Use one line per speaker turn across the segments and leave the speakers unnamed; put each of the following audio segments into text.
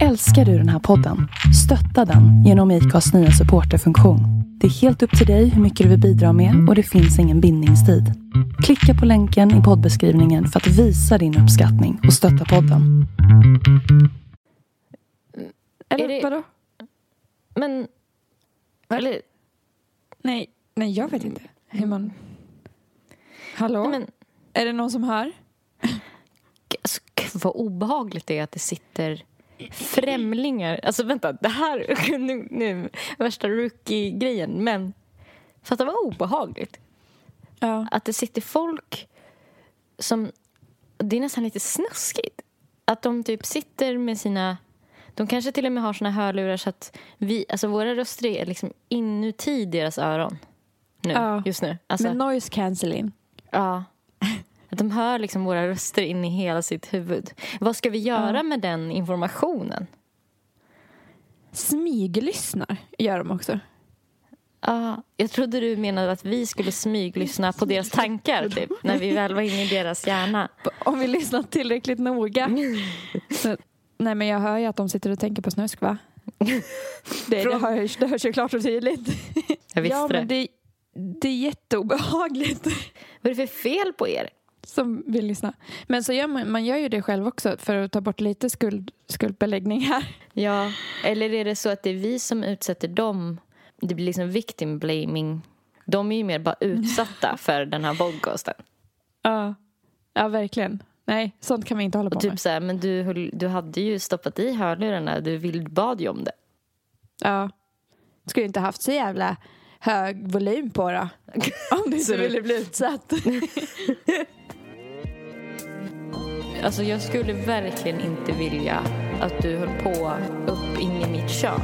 Älskar du den här podden? Stötta den genom IKAs nya supporterfunktion. Det är helt upp till dig hur mycket du vill bidra med och det finns ingen bindningstid. Klicka på länken i poddbeskrivningen för att visa din uppskattning och stötta podden.
Eller
Är det-
vadå?
Men... Eller,
Nej, nej, jag vet inte hur man... Hallå?
nej, men
Är det någon som hör?
alltså, gud, vad obehagligt det är att det sitter främlingar. Alltså vänta, det här... Nu, nu värsta rookie-grejen. Men fatta vad obehagligt.
Ja.
Att det sitter folk som... Det är nästan lite snuskigt. Att de typ sitter med sina... De kanske till och med har såna hörlurar så att vi, alltså våra röster är liksom inuti deras öron. Nu,
Ja.
just nu. Alltså,
Med noise cancelling.
Ja. Att de hör liksom våra röster in i hela sitt huvud. Vad ska vi göra
Ja.
med den informationen?
Smyglyssnar gör de också.
Ja, jag trodde du menade att vi skulle smyglyssna på deras tankar typ, när vi väl var inne i deras hjärna.
Om vi lyssnar tillräckligt noga. Så, nej men jag hör ju att de sitter och tänker på snusk va? Det, det, hörs, det hörs ju klart och tydligt.
Jag visste
ja men
det.
det, det är jätteobehagligt
Vad är det för fel på er?
Som vill lyssna. Men så gör man, man gör ju det själv också för att ta bort lite skuld, skuldbeläggning här.
Ja, eller är det så att det är vi som utsätter dem? Det blir liksom victim blaming. De är ju mer bara utsatta för den här podcasten.
Ja, ja verkligen. Nej, sånt kan vi inte hålla på
Och typ
med.
så här, men du, du hade ju stoppat i hörlurarna, du vill, bad ju om det.
Ja. Skulle inte haft så jävla hög volym på då. Om du inte ville bli utsatt.
Alltså jag skulle verkligen inte vilja att du höll på upp in i mitt kön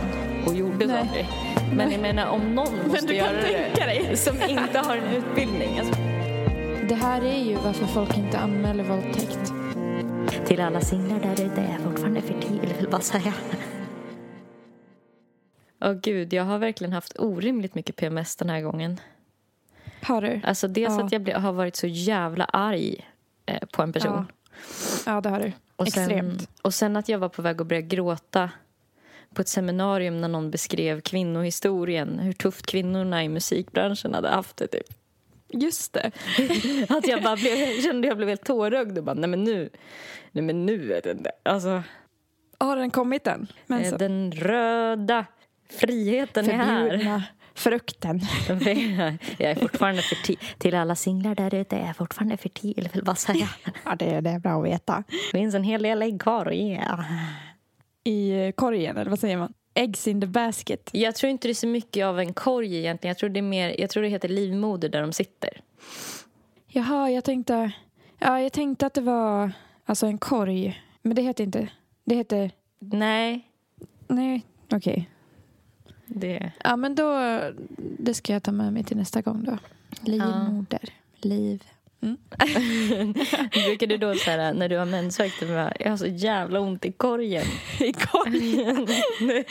och gjorde
Nej.
saker. Men jag menar om någon måste
du kan
göra
tänka
det
dig.
som inte har en utbildning. Alltså.
Det här är ju varför folk inte anmäler våldtäkt.
Till alla singlar där ute är fortfarande för tidigt, vill bara säga. Åh gud, jag har verkligen haft orimligt mycket PMS den här gången.
Har du?
Alltså dels
Ja.
att jag har varit så jävla arg eh, på en person.
Ja. Ja, det har du.
Och sen,
Extremt.
och sen att jag var på väg att börja gråta på ett seminarium när någon beskrev kvinnohistorien. Hur tufft kvinnorna i musikbranschen hade haft det. Typ.
Just det.
Att jag bara blev, jag kände jag blev helt tårögd och bara, nej men nu, nej men nu är det inte. Alltså,
Har den kommit än?
Eh, den röda friheten är här.
Frukten.
Jag är fortfarande för ti- Till alla singlar där ute är jag fortfarande för tidigt, vill bara säga.
Ja, det, det är bra att veta.
Det finns en hel del ägg kvar att ge.
I eh, korgen, eller vad säger man? Eggs in the basket.
Jag tror inte det är så mycket av en korg egentligen. Jag tror det, är mer, jag tror det heter livmoder där de sitter.
Jaha, jag tänkte... Ja, jag tänkte att det var alltså en korg. Men det heter inte... Det heter...
Nej,
Nej, okej.
Det...
Ja, men då... Det ska jag ta med mig till nästa gång då. Livmoder. Liv.
Brukar du då så här, när du har mensvärk, jag har så jävla ont i korgen.
I korgen.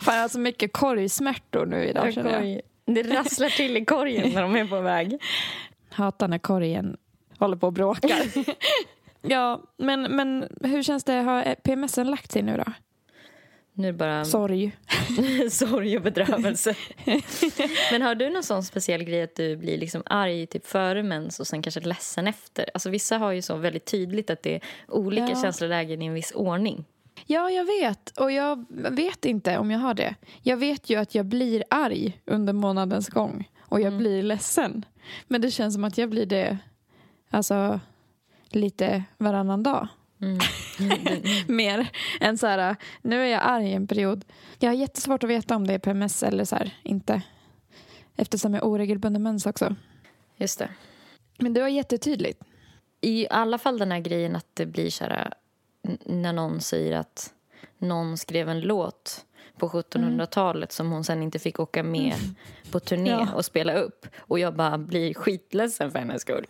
Fan, jag har så mycket korgsmärtor nu idag känner jag.
Korg. Det rasslar till i korgen när de är på väg.
Hatar när korgen håller på och bråkar. ja, men, men hur känns det? Har PMSen lagt sig nu då?
Nu är det bara
Sorg.
sorg och bedrövelse. Men har du någon sån speciell grej att du blir liksom arg typ före mens och sen kanske ledsen efter? Alltså vissa har ju så väldigt tydligt att det är olika
Ja.
känslolägen i en viss ordning.
Ja, jag vet. Och jag vet inte om jag har det. Jag vet ju att jag blir arg under månadens gång. Och jag blir ledsen. Men det känns som att jag blir det alltså, lite varannan dag.
Mm.
Mer än så här, nu är jag arg en period. Jag har jättesvårt att veta om det är PMS eller så här, inte. Eftersom jag har oregelbunden mens också.
Just det.
Men det var jättetydligt.
I alla fall den här grejen att det blir så här när någon säger att någon skrev en låt på 1700-talet som hon sen inte fick åka med på turné
Ja.
och spela upp. Och jag bara blir skitledsen för hennes skull.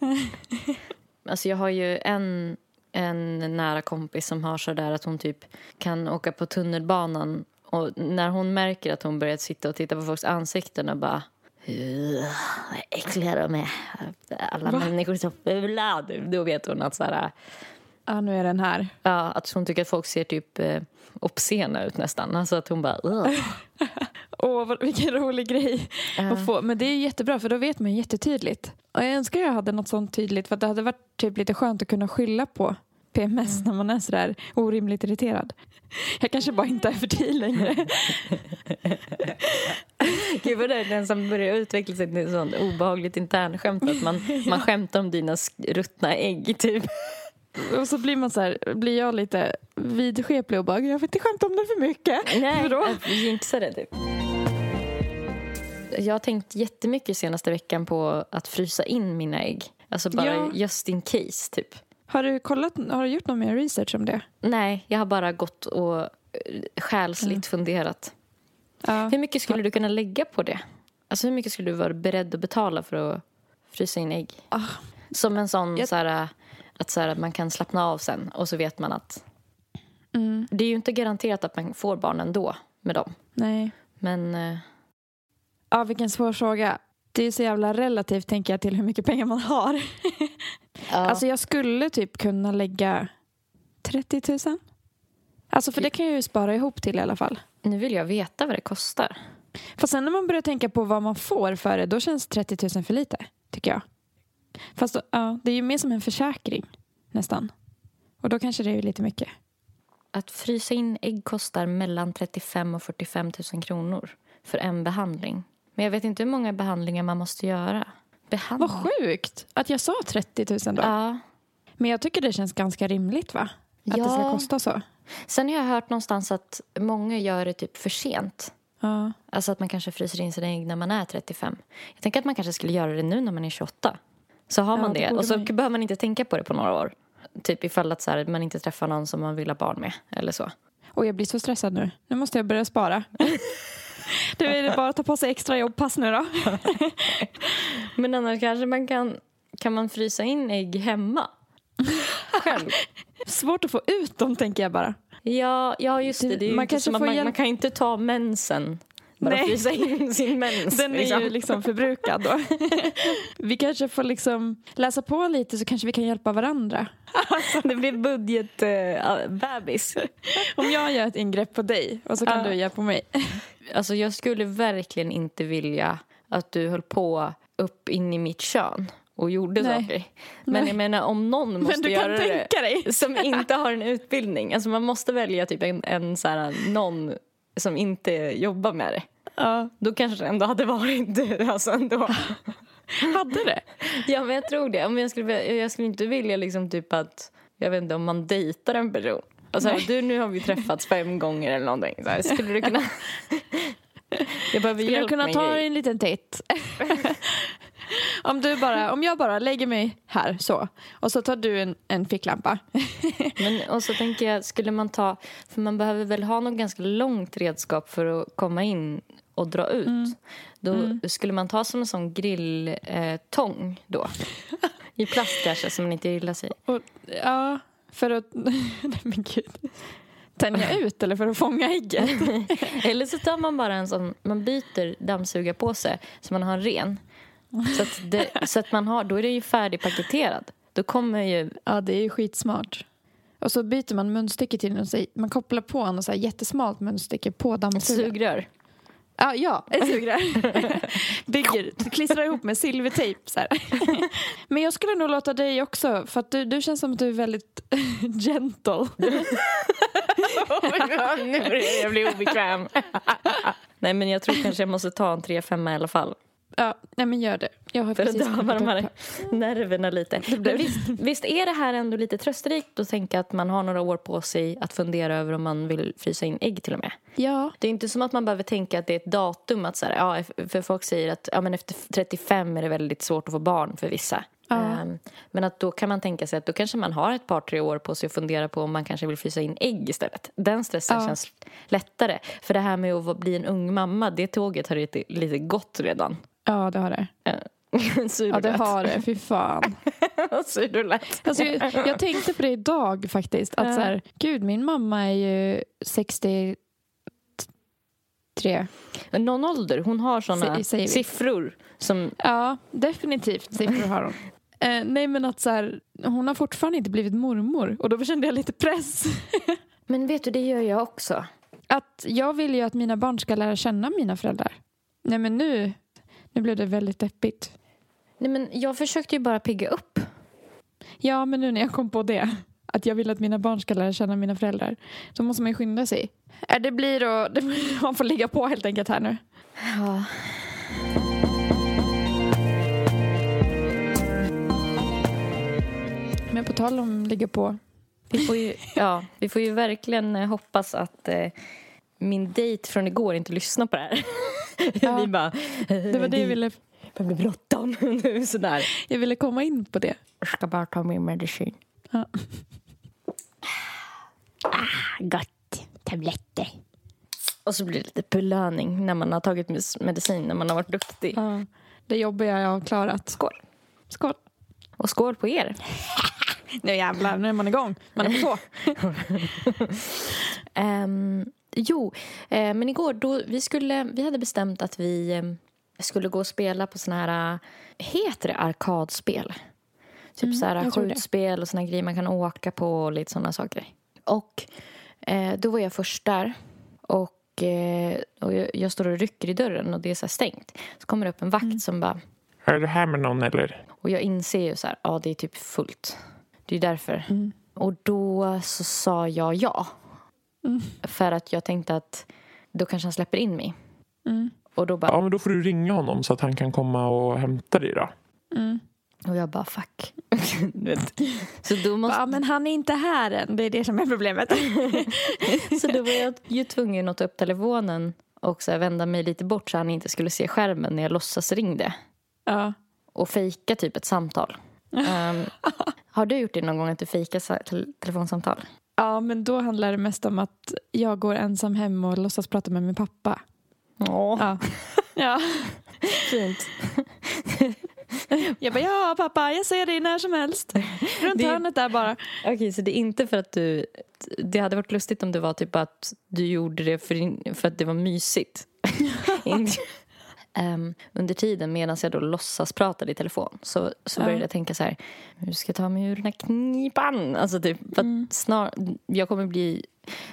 alltså jag har ju en, en nära kompis som har så där att hon typ kan åka på tunnelbanan och när hon märker att hon börjat sitta och titta på folks ansikten och bara "Ugh, vad äckliga de är. Alla människor är så fula. Då vet hon att så här,
Ja, nu är den här.
Ja, att hon tycker att folk ser typ eh, obscena ut nästan. Alltså att hon bara...
Åh, vad- vilken rolig grej
Ja.
att få. Men det är jättebra för då vet man jättetydligt. Och jag önskar jag hade något sånt tydligt för det hade varit typ lite skönt att kunna skylla på PMS när man är sådär orimligt irriterad. Jag kanske bara inte är fertil längre.
Gud vad det är den som börjar utveckla sig till ett sånt obehagligt internskämt att man, man skämtar om dina ruttna ägg typ.
Och så blir man så här, blir jag lite vidskeplig och bara jag vill inte skämta om det för mycket.
Nej, att jinxa det typ. Jag har tänkt jättemycket senaste veckan på att frysa in mina ägg. Alltså bara
Ja.
just in case typ.
Har du kollat, har du gjort någon mer research om det?
Nej, jag har bara gått och eh, själsligt funderat.
Ja.
Hur mycket skulle du kunna lägga på det? Alltså hur mycket skulle du vara beredd att betala för att frysa in ägg?
Ah.
Som en sån
Jag-
så här, att så här, man kan slappna av sen och så vet man att
Mm,
det är ju inte garanterat att man får barn ändå med dem.
nej.
Men eh,
Ja, vilken svår fråga. Det är så jävla relativt tänker jag till hur mycket pengar man har.
ja.
Alltså jag skulle typ kunna lägga 30 000. Alltså för det kan jag ju spara ihop till i alla fall.
nu vill jag veta vad det kostar.
Fast sen när man börjar tänka på vad man får för det, då känns 30 000 för lite, tycker jag. Fast då, ja, det är ju mer som en försäkring, nästan. Och då kanske det är lite mycket.
Att frysa in ägg kostar mellan 35 och 45 000 kronor för en behandling. Men jag vet inte hur många behandlingar man måste göra. Behandling?
Vad sjukt att jag sa 30 000 då.
Ja.
Men jag tycker det känns ganska rimligt va? Att det ska
Ja.
kosta så.
Sen har jag hört någonstans att många gör det typ för sent.
Ja.
Alltså att man kanske fryser in sina ägg när man är 35. Jag tänker att man kanske skulle göra det nu när man är 28. Så har
Ja,
man
det
det. Och så
man
behöver man inte tänka på det på några år. Typ ifall att så här, man inte träffar någon som man vill ha barn med. Eller så.
Och jag blir så stressad nu. Nu måste jag börja spara. det är det bara att ta på sig extra jobbpass nu då.
Men annars kanske man kan, kan man frysa in ägg hemma. Själv.
Svårt att få ut dem tänker jag bara.
Ja, ja just det. Det
man kanske får
man,
hjälp-
man kan inte ta mensen. Bara
Nej.
frysa in sin mens.
Den är ju liksom förbrukad då. vi kanske får liksom läsa på lite så kanske vi kan hjälpa varandra.
Det blir budgetbebis.
Om jag gör ett ingrepp på dig och så kan
Ja.
du hjälpa mig.
Alltså jag skulle verkligen inte vilja att du höll på upp in i mitt kön och gjorde
Nej.
saker. Men
Nej.
jag menar om någon måste göra
tänka dig.
det som inte har en utbildning. Alltså man måste välja typ en, en så här, någon som inte jobbar med det.
Ja.
Då kanske det ändå hade varit du. Alltså ändå.
Hade det?
Ja men jag tror det. Men jag skulle, jag skulle inte vilja liksom typ att, jag vet inte om man dejtar en person. Alltså,
Nej.
du, nu har vi träffats fem gånger eller någonting. Så här, skulle du kunna... jag behöver
Skulle du
hjälp
kunna
med en
ta dig en liten titt? om, du bara, om jag bara lägger mig här så och så tar du en, en ficklampa.
Men, och så tänker jag, skulle man ta... För man behöver väl ha något ganska långt redskap för att komma in och dra ut.
Mm.
Då skulle man ta som en sån grilltång eh, då. I plast kanske, som man inte gillar sig.
Och, ja, för att... Nej men gud. Tänja ut eller för att fånga ägget?
Eller så tar man bara en sån, man byter dammsugarpåse så man har en ren. Så att, det, så att man har, då är det ju färdigpaketerad. Då kommer ju,
Ja, det är ju skitsmart. Och så byter man munstycke till här- man kopplar på något så här jättesmalt munstycke på dammsugaren.
sugrör.
Ja, ja, ett sugrör. Bygger, klistrar ihop med silvertejp så här. Men jag skulle nog låta dig också, för att du, du känns som att du är väldigt gentle.
nu börjar jag bli obekväm. Nej men jag tror kanske jag måste ta en 3-5 i alla fall.
Ja, nej men gör det. Jag har
För att
precis
döva
kommit
de här nerverna lite. Men visst, visst är det här ändå lite trösterikt att tänka att man har några år på sig att fundera över om man vill frysa in ägg till och med.
Ja,
Det är inte som att man behöver tänka att det är ett datum. Att så här, ja, för folk säger att ja, men efter 35 är det väldigt svårt att få barn för vissa.
Ja.
Ehm, men att då kan man tänka sig att då kanske man har ett par, tre år på sig att fundera på om man kanske vill frysa in ägg istället. Den stressen
Ja.
känns lättare. För det här med att bli en ung mamma, det tåget har lite, lite gått redan.
Ja det har det.
Sur
Ja, det har det. Fy fan.
lät. Sur du lät.
Alltså, jag, jag tänkte på det idag faktiskt. Att så här, gud, min mamma är ju 63.
Men Någon ålder, hon har såna
vi.
siffror som...
Ja, definitivt siffror har hon. Eh, nej men att så här, hon har fortfarande inte blivit mormor och då kände jag lite press.
Men vet du, det gör jag också.
att jag vill ju att mina barn ska lära känna mina föräldrar. Nej men nu, nu blev det väldigt deppigt.
Nej, men jag försökte ju bara pigga upp.
Ja men nu när jag kom på det, att jag vill att mina barn ska lära känna mina föräldrar, då måste man ju skynda sig. Äh, det blir att, det, man får ligga på helt enkelt här nu.
Ja.
Men på tal om ligga på,
Vi får ju, ja, vi får ju verkligen eh, hoppas att eh, min dejt från igår inte lyssnar på det här.
Ja.
vi bara...
det var det jag ville,
Det blir bråttom nu sådär.
jag ville komma in på det.
Jag ska bara ta min medicin.
Ja.
Gott. Tabletter. Och så blir det lite belöning när man har tagit medicin, när man har varit duktig.
Ja, det jobbiga jag har klarat.
Skål.
Skål.
Och skål på er.
Nu jävlar, nu är man igång. Man är på tå.
Ehm, jo, eh, men igår då vi skulle, vi hade bestämt att vi eh, skulle gå och spela på såna här, eh, heter det arkadspel? Typ
Mm,
så här skjutspel och såna grejer man kan åka på och lite såna saker. Och eh, då var jag först där och, eh, och jag, jag står och rycker i dörren och det är så här stängt. Så kommer det upp en vakt
Mm.
som bara,
Är du här med någon eller?
och jag inser ju så här, ja det är typ fullt. Det är därför.
Mm.
Och då så sa jag ja.
Mm.
För att jag tänkte att då kanske han släpper in mig.
Mm.
Och då bara,
Ja, men då får du ringa honom så att han kan komma och hämta dig då.
Mm.
och jag bara fuck. Så, då måste,
Ja, men han är inte här än. Det är det som är problemet.
så då var jag ju tvungen att ta upp telefonen och så vända mig lite bort så han inte skulle se skärmen när jag låtsas ringde.
ja.
Och fejka typ ett samtal. Ehm, har du gjort det någon gång att du fejkar sa- tel- telefonsamtal?
Ja, men då handlar det mest om att jag går ensam hem och låtsas prata med min pappa.
Ja,
Ja. ja.
fint.
Jag bara, ja pappa, jag ser dig när som helst. Runt
Det-
hörnet där bara.
Okej, så det är inte för att du... Det hade varit lustigt om det var typ att du gjorde det för, för att det var mysigt. Inte- Ehm, under tiden medan jag då låtsas pratade i telefon så, så
Ja.
började jag tänka så här, hur ska jag ta mig ur den här knipan? Alltså typ, att snar, jag kommer bli,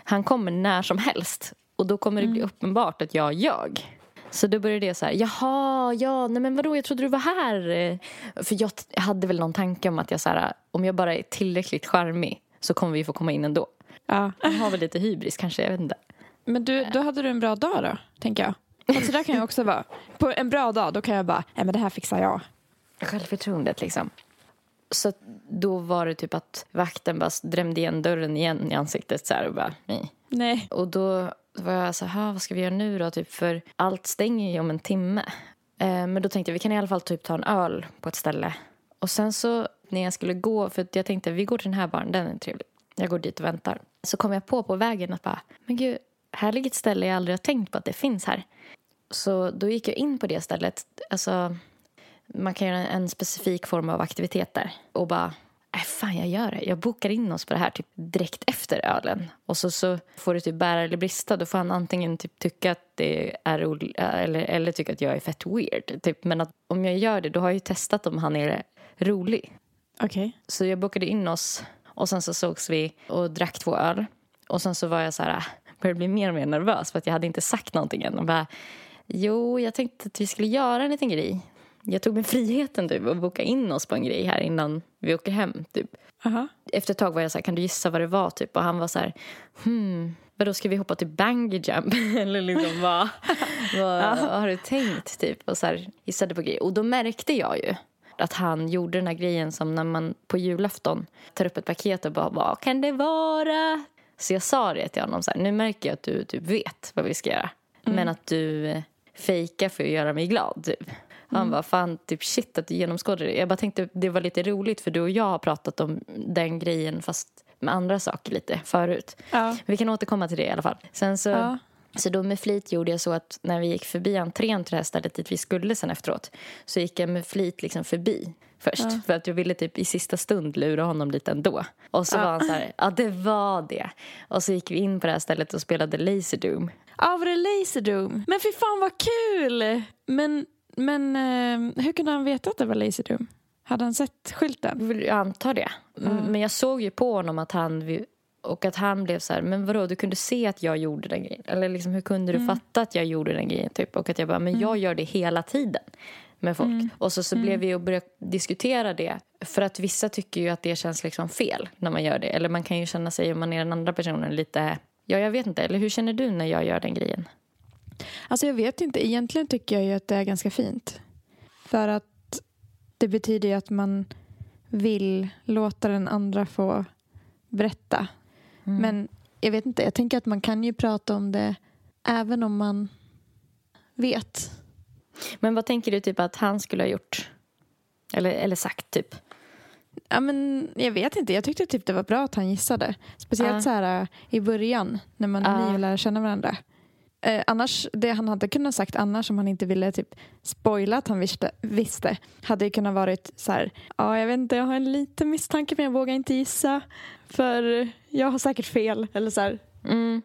han kommer när som helst och då kommer det bli uppenbart att jag ljög. Så då började jag så här, jaha, ja, nej men vadå, jag trodde du var här. För jag t- hade väl någon tanke om att jag så här, om jag bara är tillräckligt charmig så kommer vi få komma in ändå.
Ja.
Jag har väl lite hybris kanske, jag vet inte.
Men du, då hade du en bra dag då, tänker jag. Alltså där kan jag också vara. På en bra dag, då kan jag bara, nej men det här fixar jag.
Självförtroendet liksom. Så då var det typ att vakten bara drämde igen dörren igen i ansiktet så här och bara nej.
Nej.
Och då var jag så här, vad ska vi göra nu då? Typ för allt stänger ju om en timme. Eh, men då tänkte jag, vi kan i alla fall typ ta en öl på ett ställe. Och sen så när jag skulle gå, för jag tänkte vi går till den här baren, den är trevlig. Jag går dit och väntar. Så kom jag på på vägen att bara, men gud, här ligger ett ställe jag aldrig har tänkt på att det finns här. Så då gick jag in på det stället. Alltså, man kan göra en specifik form av aktivitet där. Och bara, äh, fan jag gör det. Jag bokar in oss på det här typ direkt efter ölen. Och så, så får du typ bära eller brista. Då får han antingen typ tycka att det är roligt eller, eller tycka att jag är fett weird. Typ. Men att om jag gör det, då har jag ju testat om han är rolig.
Okej.
Så jag bokade in oss och sen så sågs vi och drack två öl. Och sen så var jag så här, äh, började bli mer och mer nervös för att jag hade inte sagt någonting än. Och bara, jo, jag tänkte att vi skulle göra en liten grej. Jag tog mig friheten typ och boka in oss på en grej här innan vi åker hem. Typ.
Aha.
Efter ett tag var jag så här, kan du gissa vad det var? Typ? Och han var så här, hmm, vadå ska vi hoppa till bungee jump? Eller liksom vad, vad, vad har du tänkt? Typ. Och så här, gissade på grejer. Och då märkte jag ju att han gjorde den här grejen som när man på julafton tar upp ett paket och bara, vad kan det vara? Så jag sa det till honom, så här, nu märker jag att du typ vet vad vi ska göra. Men att du fejkar för att göra mig glad, typ. Han bara, fan, typ shit att du genomskådade det. Jag bara tänkte det var lite roligt för du och jag har pratat om den grejen fast med andra saker lite förut.
Ja.
Vi kan återkomma till det i alla fall. Sen så,
Ja.
så då med flit gjorde jag så att när vi gick förbi entrén till det här stället dit vi skulle sen efteråt så gick jag med flit liksom förbi först. För att jag ville typ i sista stund lura honom lite ändå. Och så
Ja.
var han så här, ja det var det. Och så gick vi in på det här stället och spelade Laserdoom.
Ja, var det Laserdome? Men fy fan vad kul! Men, men eh, hur kunde han veta att det var Laserdome? Hade han sett skylten?
Jag antar det. Mm, Men jag såg ju på honom att han... Och att han blev så här, men vadå, du kunde se att jag gjorde den grejen? Eller liksom, hur kunde du fatta att jag gjorde den grejen? Typ? Och att jag bara, men jag gör det hela tiden med folk. Och så, så blev vi och började diskutera det. För att vissa tycker ju att det känns liksom fel när man gör det. Eller man kan ju känna sig, om man är den andra personen, lite... Ja, jag vet inte. Eller hur känner du när jag gör den grejen?
Alltså jag vet inte. Egentligen tycker jag ju att det är ganska fint. För att det betyder ju att man vill låta den andra få berätta. Men jag vet inte. Jag tänker att man kan ju prata om det även om man vet.
Men vad tänker du typ att han skulle ha gjort? Eller, eller sagt, typ?
Ja, men jag vet inte. Jag tyckte typ det var bra att han gissade. Speciellt
Ja.
så här i början när man är ny och lär känna varandra. Eh, annars, det han hade kunnat sagt annars om han inte ville typ spoila att han visste, visste hade ju kunnat varit så här, ja jag vet inte, jag har en liten misstanke men jag vågar inte gissa för jag har säkert fel. Eller så
Mm.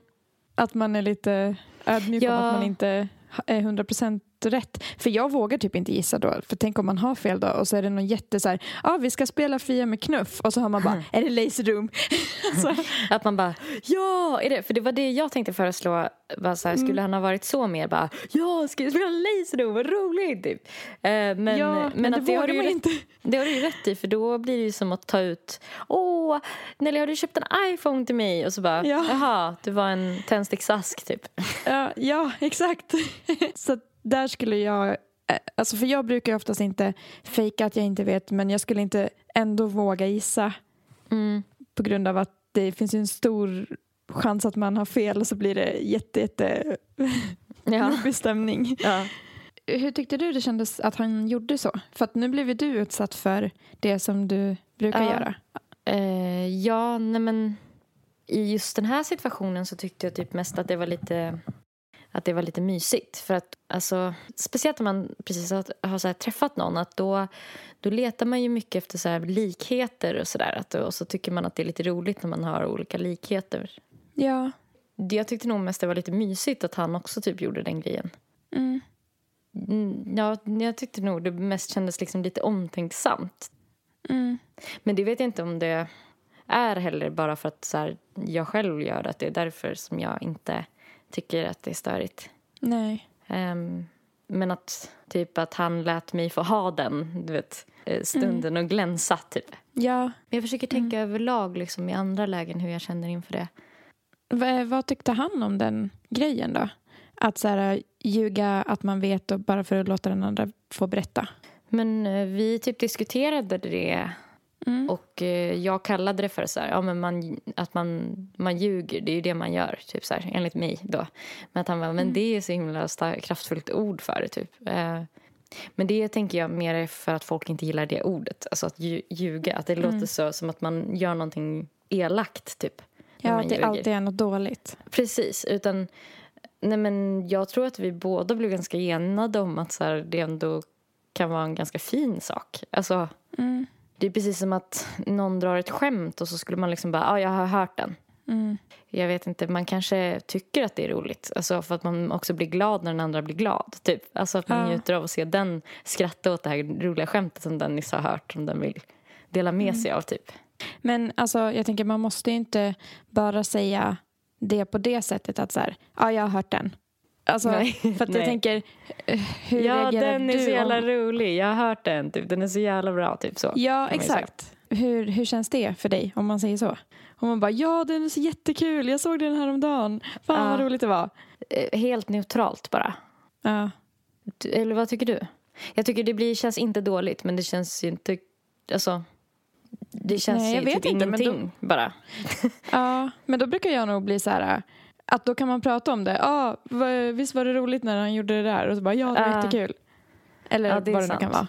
att man är lite ödmjuk om
Ja.
att man inte är 100% rätt. För jag vågar typ inte gissa då. För tänk om man har fel då och så är det någon jätte så här, ja vi ska spela Fia med knuff och så har man bara, är det Laser Room? alltså,
Att man bara, ja! Är det? För det var det jag tänkte föreslå. Var så här,
Mm.
Skulle han ha varit så mer bara, ja, ska vi spela Laser vad roligt! Typ. Eh, men,
ja, men,
att
det
har
vågar
du ju
man
rätt-
inte.
Det har du ju rätt i, för då blir det ju som att ta ut, åh, Nelly har du köpt en iPhone till mig? Och så bara,
Ja.
jaha, det var en tändsticksask typ.
Ja, ja exakt. så där skulle jag, eh, alltså för jag brukar oftast inte fejka att jag inte vet men jag skulle inte ändå våga gissa
Mm.
på grund av att det finns en stor chans att man har fel och så blir det jätte, jätte
Ja.
jobbig stämning.
ja.
Hur tyckte du det kändes att han gjorde så? För att nu blev ju du utsatt för det som du brukar
Ja.
göra.
Eh, ja, nej men i just den här situationen så tyckte jag typ mest att det var lite att det var lite mysigt. För att alltså, speciellt om man precis har, har träffat någon att då, då letar man ju mycket efter så här, likheter och sådär. Och så tycker man att det är lite roligt när man har olika likheter.
Ja.
Det- Jag tyckte nog mest det var lite mysigt att han också typ gjorde den grejen.
Mm.
Mm, Ja, jag tyckte nog det mest kändes liksom lite omtänksamt.
Mm.
Men det vet jag inte om det är heller bara för att så här, jag själv gör det. Att det är därför som jag inte tycker att det är störigt.
Nej.
Ehm, men att typ att han lät mig få ha den du vet, eh, stunden och glänsa typ.
Ja.
Men jag försöker tänka överlag liksom, i andra lägen hur jag känner inför det.
V- vad tyckte han om den grejen då? Att så här, ljuga att man vet och bara för att låta den andra få berätta.
Men eh, vi typ diskuterade det
Mm.
och eh, jag kallade det för så här, ja, men man, att man, man ljuger. Det är ju det man gör, typ så här, enligt mig. då. Men att han bara, men det är så himla star- kraftfullt ord för det. Typ. Eh, men det tänker jag mer är för att folk inte gillar det ordet. Alltså att lju- ljuga. Att det låter så som att man gör någonting elakt, typ.
Ja, att det alltid är något dåligt.
Precis, utan nej men jag tror att vi båda blev ganska enade om att så här, det ändå kan vara en ganska fin sak. Alltså,
Mm.
Det är precis som att någon drar ett skämt och så skulle man liksom bara, ja ah, jag har hört den.
Mm.
Jag vet inte, man kanske tycker att det är roligt. Alltså för att man också blir glad när den andra blir glad. Typ. Alltså att man
Ja.
njuter av att se den skratta åt det här roliga skämtet som den nyss har hört. Som den vill dela med sig av typ.
Men alltså, jag tänker man måste ju inte bara säga det på det sättet att så här, ja jag har hört den. Alltså, för att jag tänker, eh, hur
Ja,
reagerar
den är
du
så jävla
om...
rolig. Jag har hört den. Typ. Den är så jävla bra. Typ så.
Ja, exakt. Hur, hur känns det för dig om man säger så? Om man bara, ja den är så jättekul, jag såg den här om dagen. Fan vad
Ja.
roligt det var.
Eh, Helt neutralt bara.
Ja.
Du- Eller vad tycker du? Jag tycker det blir, känns inte dåligt, men det känns ju inte... Alltså, det känns
Nej, jag
ju
vet
typ
inte, men då-
ingenting bara.
ja, men då brukar jag nog bli så här att då kan man prata om det. Ja, va- visst var det roligt när han gjorde det där? Och så bara, ja det var
Ja.
jättekul. Eller
Ja, det
vad det nu kan vara.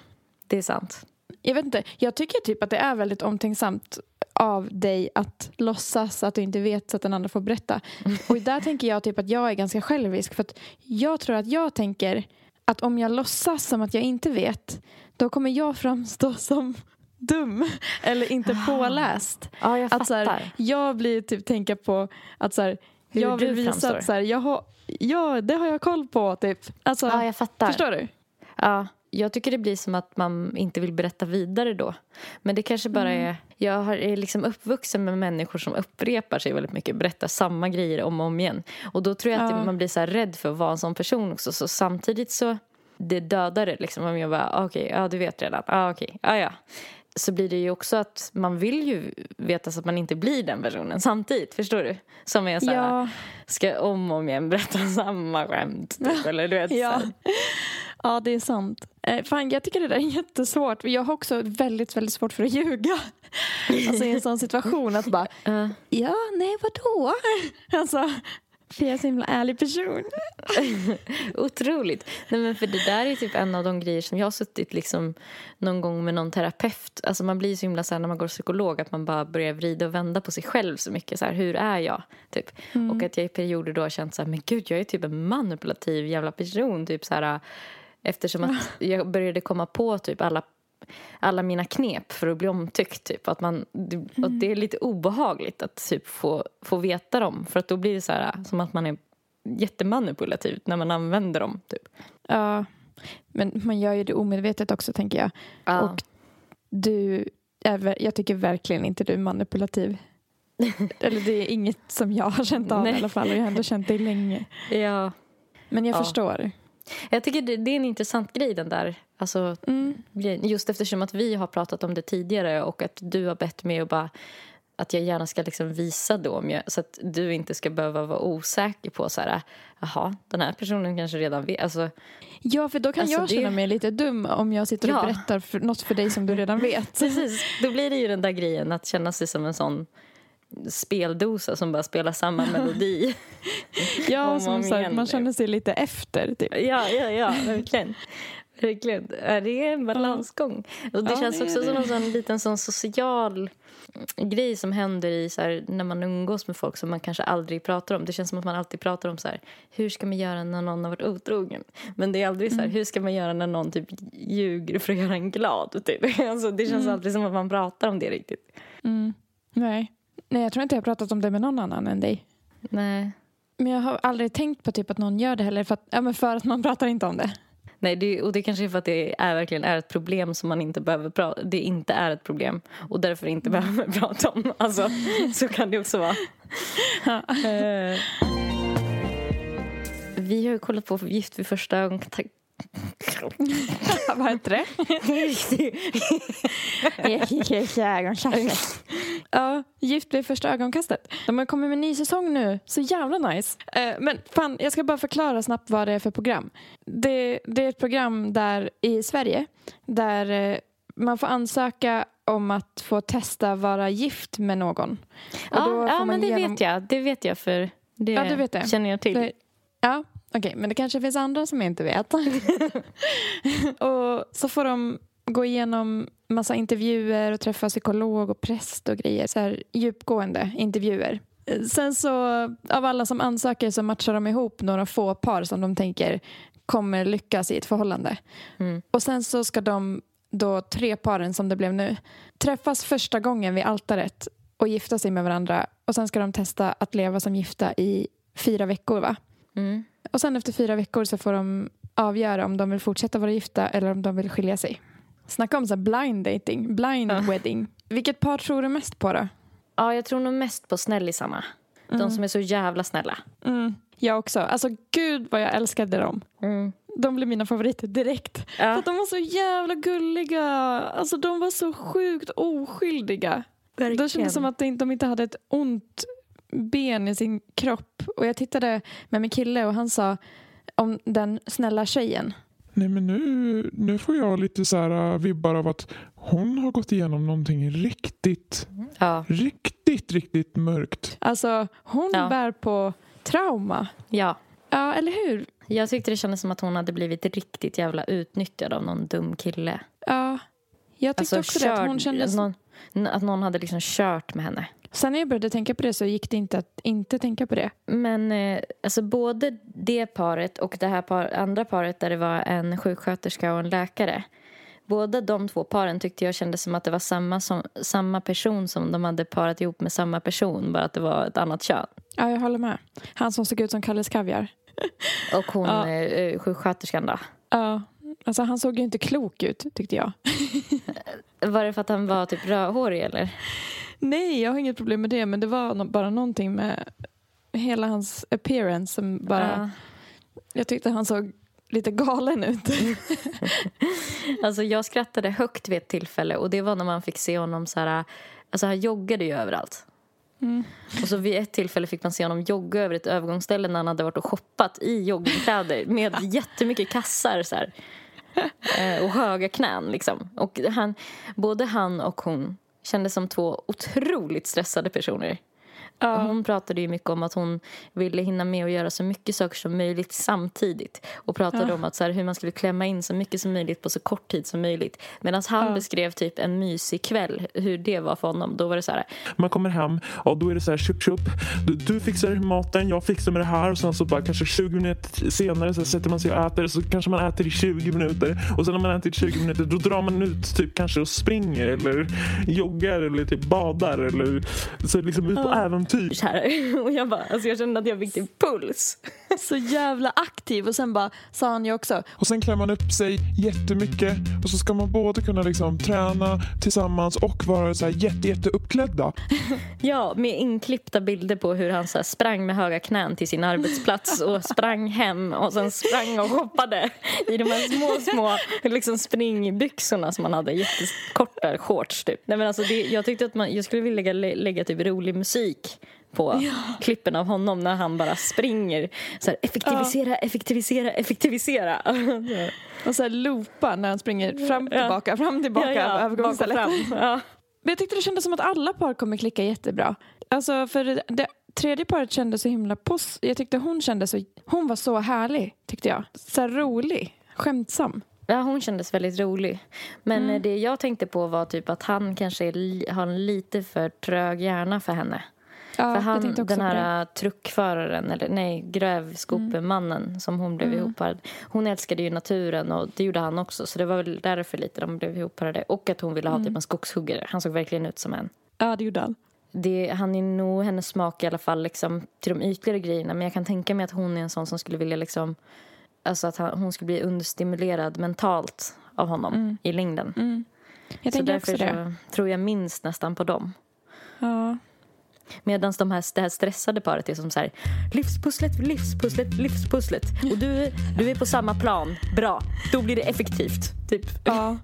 Det är sant.
Jag vet inte, jag tycker typ att det är väldigt omtänksamt av dig att låtsas att du inte vet så att den andra får berätta. Och där tänker jag typ att jag är ganska självisk för att jag tror att jag tänker att om jag låtsas som att jag inte vet då kommer jag framstå som dum eller inte påläst.
Ja, jag
Att så
fattar.
här, jag blir typ tänka på att så här,
Hur
jag vill
du
visa
framstår.
att så här, jag har, ja, det har jag koll på typ. Alltså,
ja, jag fattar.
förstår du?
Ja, jag tycker det blir som att man inte vill berätta vidare då. Men det kanske bara
Mm.
är... Jag har- är liksom uppvuxen med människor som upprepar sig väldigt mycket. Berättar samma grejer om och om igen. Och då tror jag att
Ja.
det, man blir så rädd för att vara en sån person också. Så samtidigt så... Det dödar det liksom. Om jag bara, okej, ja du vet redan. Ja, okej, ja ja. Så blir det ju också att man vill ju veta så att man inte blir den personen samtidigt. Förstår du? Som är så här,
Ja,
ska om och om igen berätta samma skämt. Typ, eller du vet,
ja. ja, det är sant. Eh, fan, jag tycker det där är jättesvårt. Jag har också väldigt, väldigt svårt för att ljuga. Alltså i en sån situation att bara,
Ja.
ja, nej, vadå? Alltså, för jag är en så himla ärlig person.
Otroligt. Nej, men för det där är typ en av de grejer som jag har suttit liksom någon gång med någon terapeut. Alltså man blir så himla så här när man går psykolog att man bara börjar vrida och vända på sig själv så mycket. Så här, hur är jag? Typ. Och att jag i perioder då har känt så här, men gud jag är typ en manipulativ jävla person. Typ så här, eftersom att jag började komma på typ alla alla mina knep för att bli omtyckt. Typ. Att man, och det är lite obehagligt att typ få, få veta dem. För att då blir det så här, som att man är jättemanipulativ när man använder dem. Typ.
Ja, men man gör ju det omedvetet också, tänker jag.
Ja.
Och du är, jag tycker verkligen inte du är manipulativ. Eller det är inget som jag har känt av
Nej.
i alla fall och jag har ändå känt dig länge.
ja.
Men jag
Ja.
förstår.
Jag tycker det, det är en intressant grej den där. Alltså,
Mm.
just eftersom att vi har pratat om det tidigare och att du har bett mig att bara att jag gärna ska liksom visa då jag, så att du inte ska behöva vara osäker på så här, jaha, den här personen kanske redan vet. Alltså,
Ja, för då kan
Alltså,
jag
det-
känna mig lite dum om jag sitter och
Ja.
berättar för, något för dig som du redan vet.
precis, då blir det ju den där grejen att känna sig som en sån speldosa som bara spelar samma melodi.
Ja,
Om
som
om
sagt, man
typ.
känner sig lite efter. Typ.
Ja, ja, ja, verkligen. Verkligen. Det är en balansgång. Och det
Ja,
känns
det
också
det.
som en sån liten sån social grej som händer i så här, när man umgås med folk som man kanske aldrig pratar om. Det känns som att man alltid pratar om så här, hur ska man göra när någon har varit otrogen? Men det är aldrig så
Mm.
här, hur ska man göra när någon typ ljuger för att göra en glad? Typ. Alltså, det känns
Mm.
alltid som att man pratar om det riktigt.
Mm. Nej. Nej, jag tror inte jag har pratat om det med någon annan än dig.
Nej.
Men jag har aldrig tänkt på typ att någon gör det heller för att, ja, men för att man pratar inte om det.
Nej, det, och det kanske är för att det är, verkligen är ett problem som man inte behöver prata Det inte är ett problem och därför inte behöver prata om. Alltså, så kan det också vara. Eh, vi har ju kollat på Gift vid första ögonkastet.
Vad heter det? ja, Gift vid första ögonkastet. De har kommit med en ny säsong nu. Så jävla nice. Eh, men fan, jag ska bara förklara snabbt vad det är för program. Det, det är ett program där i Sverige där eh, man får ansöka om att få testa vara gift med någon. Och
Ja, ja men det
genom-
vet jag. Det vet jag för det,
Ja, du vet det.
känner jag till.
För- Ja, okej, men det kanske finns andra som jag inte vet. och så får de gå igenom massa intervjuer och träffa psykolog och präst och grejer. Så här djupgående intervjuer. Sen så, av alla som ansöker så matchar de ihop några få par som de tänker kommer lyckas i ett förhållande.
Mm.
Och sen så ska de, då tre paren som det blev nu, träffas första gången vid altaret och gifta sig med varandra. Och sen ska de testa att leva som gifta i fyra veckor va?
Mm.
Och sen efter fyra veckor så får de avgöra om de vill fortsätta vara gifta eller om de vill skilja sig. Snacka om så blind dating, blind
Ja.
wedding. Vilket par tror du mest på då?
Ja, jag tror nog mest på snällisarna. De som är så jävla snälla.
Mm. Jag också. Alltså gud vad jag älskade dem.
Mm.
De blev mina favoriter direkt. För
Ja,
att de var så jävla gulliga. Alltså de var så sjukt oskyldiga. Då kändes det som att de inte hade ett ont ben i sin kropp. Och jag tittade med min kille och han sa om den snälla tjejen.
Nej men nu, nu får jag lite så här äh, vibbar av att hon har gått igenom någonting riktigt,
Ja,
riktigt, riktigt mörkt.
Alltså hon
Ja.
bär på trauma.
ja.
Ja, eller hur?
Jag tyckte det kändes som att hon hade blivit riktigt jävla utnyttjad av någon dum kille.
Ja. Jag tyckte
Alltså
också det. Att hon kändes...
att, någon, att någon hade liksom kört med henne.
Sen när jag började tänka på det så gick det inte att inte tänka på det.
Men eh, alltså både det paret och det här par, andra paret där det var en sjuksköterska och en läkare. Båda de två paren tyckte jag kändes som att det var samma, som, samma person som de hade parat ihop med samma person, bara att det var ett annat kön.
Ja, jag håller med. Han som såg ut som Kalles Kaviar.
Och hon,
Ja.
eh, eh, sjuksköterskan då.
Ja, Alltså han såg ju inte klok ut tyckte jag.
Var det för att han var typ rödhårig eller?
Nej, jag har inget problem med det. Men det var bara någonting med hela hans appearance som bara...
Ja.
Jag tyckte han såg lite galen ut.
Alltså jag skrattade högt vid ett tillfälle och det var när man fick se honom så här, alltså han joggade ju överallt.
Mm.
Och så vid ett tillfälle fick man se honom jogga över ett övergångsställe när han hade varit och shoppat i joggingkläder med jättemycket kassar så här. Eh, och höga knän liksom. Och han, både han och hon kändes som två otroligt stressade personer.
Ja.
Hon pratade ju mycket om att hon ville hinna med att göra så mycket saker som möjligt samtidigt. Och pratade
Ja.
om att så här, hur man skulle klämma in så mycket som möjligt på så kort tid som möjligt. Medan han
Ja.
beskrev typ en mysig kväll, hur det var för honom. Då var det så här,
Man kommer hem och då är det så här tjup tjup. Du, du fixar maten, jag fixar med det här och sen så bara kanske 20 minuter senare så sätter man sig och äter så kanske man äter i 20 minuter och sen när man ätit i 20 minuter då drar man ut typ kanske och springer eller joggar eller typ badar eller så liksom ut på äventyr.
Så här. Och jag bara, alltså jag kände att jag fick typ puls.
Så jävla aktiv. Och sen bara sa han ju också.
Och sen klär man upp sig jättemycket och så ska man både kunna liksom träna tillsammans och vara så här jätte, jätte uppklädda.
Ja, med inklippta bilder på hur han så här sprang med höga knän till sin arbetsplats och sprang hem och sen sprang och hoppade i de här små, små liksom springbyxorna som han hade, jättekorta shorts typ. Nej men alltså det, jag tyckte att man, jag skulle vilja lägga, lägga typ rolig musik på klippen av honom när han bara springer så här, effektivisera, effektivisera, effektivisera.
Och så här loopa när han springer fram
Ja.
tillbaka, fram tillbaka.
ja, ja, bak och fram. Ja.
Men jag tyckte det kändes som att alla par kommer klicka jättebra. Alltså för det, tredje paret kändes så himla pos... Jag tyckte hon kände så... Hon var så härlig, tyckte jag. Så här rolig, skämtsam.
Ja, hon kändes väldigt rolig. Men
Mm.
det jag tänkte på var typ att han kanske har en lite för trög hjärna för henne.
Ja,
för han, den
det.
här truckföraren, eller nej, grävskopemannen som hon blev
Mm.
ihopparad. Hon älskade ju naturen och det gjorde han också. Så det var väl därför lite de blev ihopparade. Och att hon ville ha
Mm.
typ en skogshuggare. Han såg verkligen ut som en.
Ja, det gjorde han.
Det, han är nog hennes smak i alla fall liksom, till de ytligare grejerna. Men jag kan tänka mig att hon är en sån som skulle vilja liksom... Alltså att han, hon skulle bli understimulerad mentalt av honom i längden.
Mm. Jag
så därför så tror jag minst nästan på dem.
Ja.
Medan de här, det här stressade paret är som så här livspusslet, livspusslet, livspusslet. Och du, du är på samma plan. Bra, då blir det effektivt. Typ.
ja.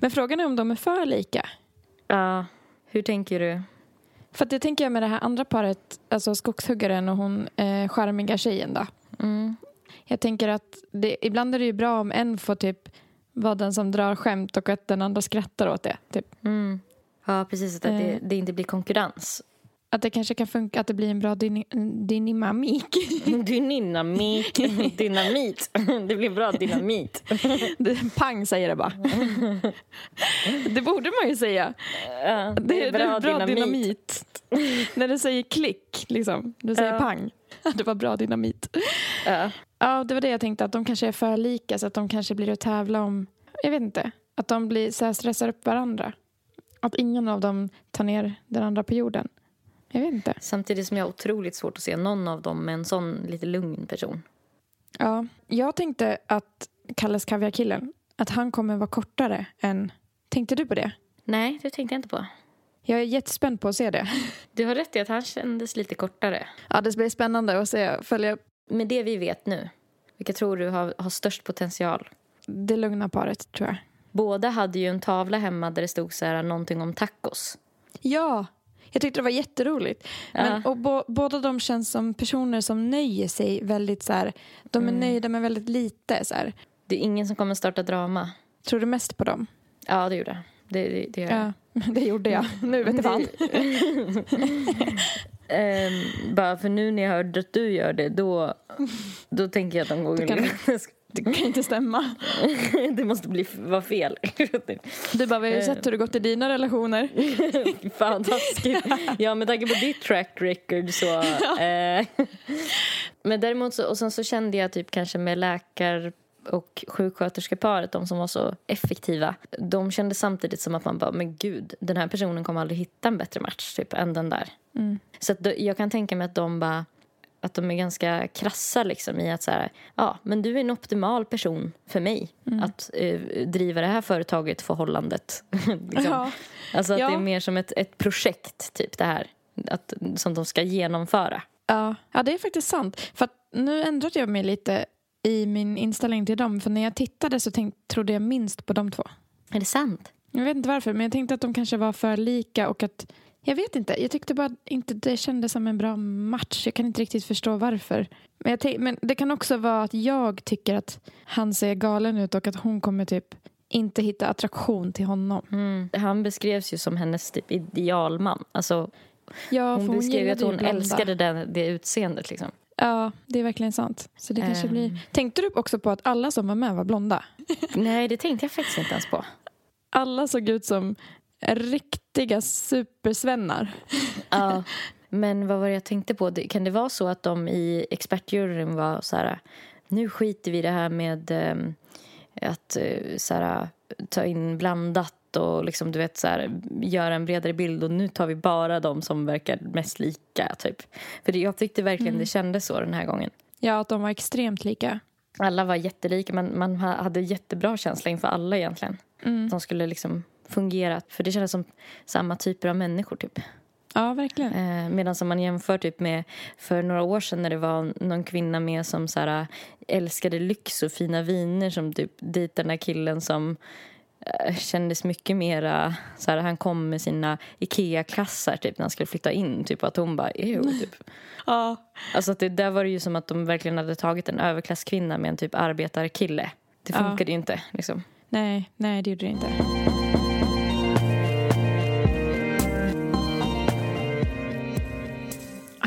Men frågan är om de är för lika.
Ja, hur tänker du?
För att det tänker jag med det här andra paret, alltså skogshuggaren och hon eh, charmiga tjejen då.
Mm.
Jag tänker att det, ibland är det ju bra om en får typ vara den som drar skämt och att den andra skrattar åt det. Typ.
Mm. Ja, precis. Att det,
Eh.
det inte blir konkurrens.
Att det kanske kan funka, att det blir en bra dyni- dynamik.
Dynamit. Dynamit. Det blir bra dynamit.
Det- Pang säger det bara. det borde man ju säga.
Ja,
Det, är bra, bra dynamit. När det säger klick, liksom. Det säger
Ja.
pang. Det var bra dynamit.
Ja.
Ja, det var det jag tänkte. Att de kanske är för lika så att de kanske blir att tävla om... Jag vet inte. Att de blir så stressar upp varandra. Att ingen av dem tar ner den andra på jorden. Jag vet inte.
Samtidigt som jag har otroligt svårt att se någon av dem med en sån lite lugn person.
Ja, jag tänkte att Kalles Kaviar-killen, att han kommer vara kortare än... Tänkte du på det?
Nej, det tänkte jag inte på.
Jag är jättespänd på att se det.
Du har rätt i att han kändes lite kortare.
Ja, det blir spännande att se. Följa
Med det vi vet nu, vilka tror du har, har störst potential?
det lugna paret, tror jag.
Båda hade ju en tavla hemma där det stod så här någonting om tacos.
Ja, jag tyckte det var jätteroligt. Men,
Ja.
och bo, båda de känns som personer som nöjer sig väldigt så här. De är
Mm.
nöjda med väldigt lite så här.
Det är ingen som kommer starta drama.
Tror du mest på dem?
Ja, det gjorde jag. Det, det, det.
Ja, det gjorde jag. Nu vet jag fan.
Ehm, bara för nu när jag hörde att du gör det, då, då tänker jag att de går
kan- Det kan inte stämma.
Det måste bli, vara fel.
Du bara, vi har ju sett hur det gått i dina relationer.
Fan taskigt. Ja, med tanke på ditt track record så... Eh. Men däremot så, och sen så kände jag typ kanske med läkar och sjuksköterskeparet, de som var så effektiva, de kände samtidigt som att man bara, men gud, den här personen kommer aldrig hitta en bättre match typ än den där.
Mm.
Så då, jag kan tänka mig att de bara, att de är ganska krassa liksom i att så här, ja, men du är en optimal person för mig att eh, driva det här företaget, förhållandet. liksom.
Ja.
Alltså att
Ja.
det är mer som ett, ett projekt, typ det här, att, som de ska genomföra.
Ja. ja, det är faktiskt sant. För nu ändrade jag mig lite i min inställning till dem. För när jag tittade så tänk, trodde jag minst på de två.
Är det sant?
Jag vet inte varför, men jag tänkte att de kanske var för lika och att jag vet inte, jag tyckte bara inte det kändes som en bra match. Jag kan inte riktigt förstå varför. Men, men det kan också vara att jag tycker att han ser galen ut och att hon kommer typ inte hitta attraktion till honom.
Mm. Han beskrevs ju som hennes typ idealman. Alltså,
Ja,
hon
för
beskrev att hon älskade det, det utseendet. Liksom.
Ja, det är verkligen sant. Så det kanske
Ehm.
blir... Tänkte du också på att alla som var med var blonda?
Nej, det tänkte jag faktiskt inte ens på.
Alla såg ut som riktiga supersvennar.
Ja. Men vad var det jag tänkte på? Kan det vara så att de i expertjuryn var så här... Nu skiter vi i det här med ehm, att eh, så här, ta in blandat och liksom, du vet, så här, göra en bredare bild och nu tar vi bara de som verkar mest lika. Typ. För det, jag tyckte verkligen det kändes så den här gången.
Ja, att de var extremt lika.
Alla var jättelika. Man, man ha- hade jättebra känsla inför alla egentligen.
Mm.
De skulle liksom fungera. För det kändes som samma typer av människor typ.
Ja, verkligen.
Eh, Medan om man jämför typ med för några år sedan när det var någon kvinna med som så här, älskade lyx och fina viner som typ dejtade den här killen som eh, kändes mycket mera så här, han kom med sina Ikea-kassar typ när han skulle flytta in typ att hon bara typ.
Ja.
Alltså att det, där var det ju som att de verkligen hade tagit en överklasskvinna med en typ arbetarkille. Det
Ja.
funkade ju inte liksom.
Nej, nej, det gjorde det inte.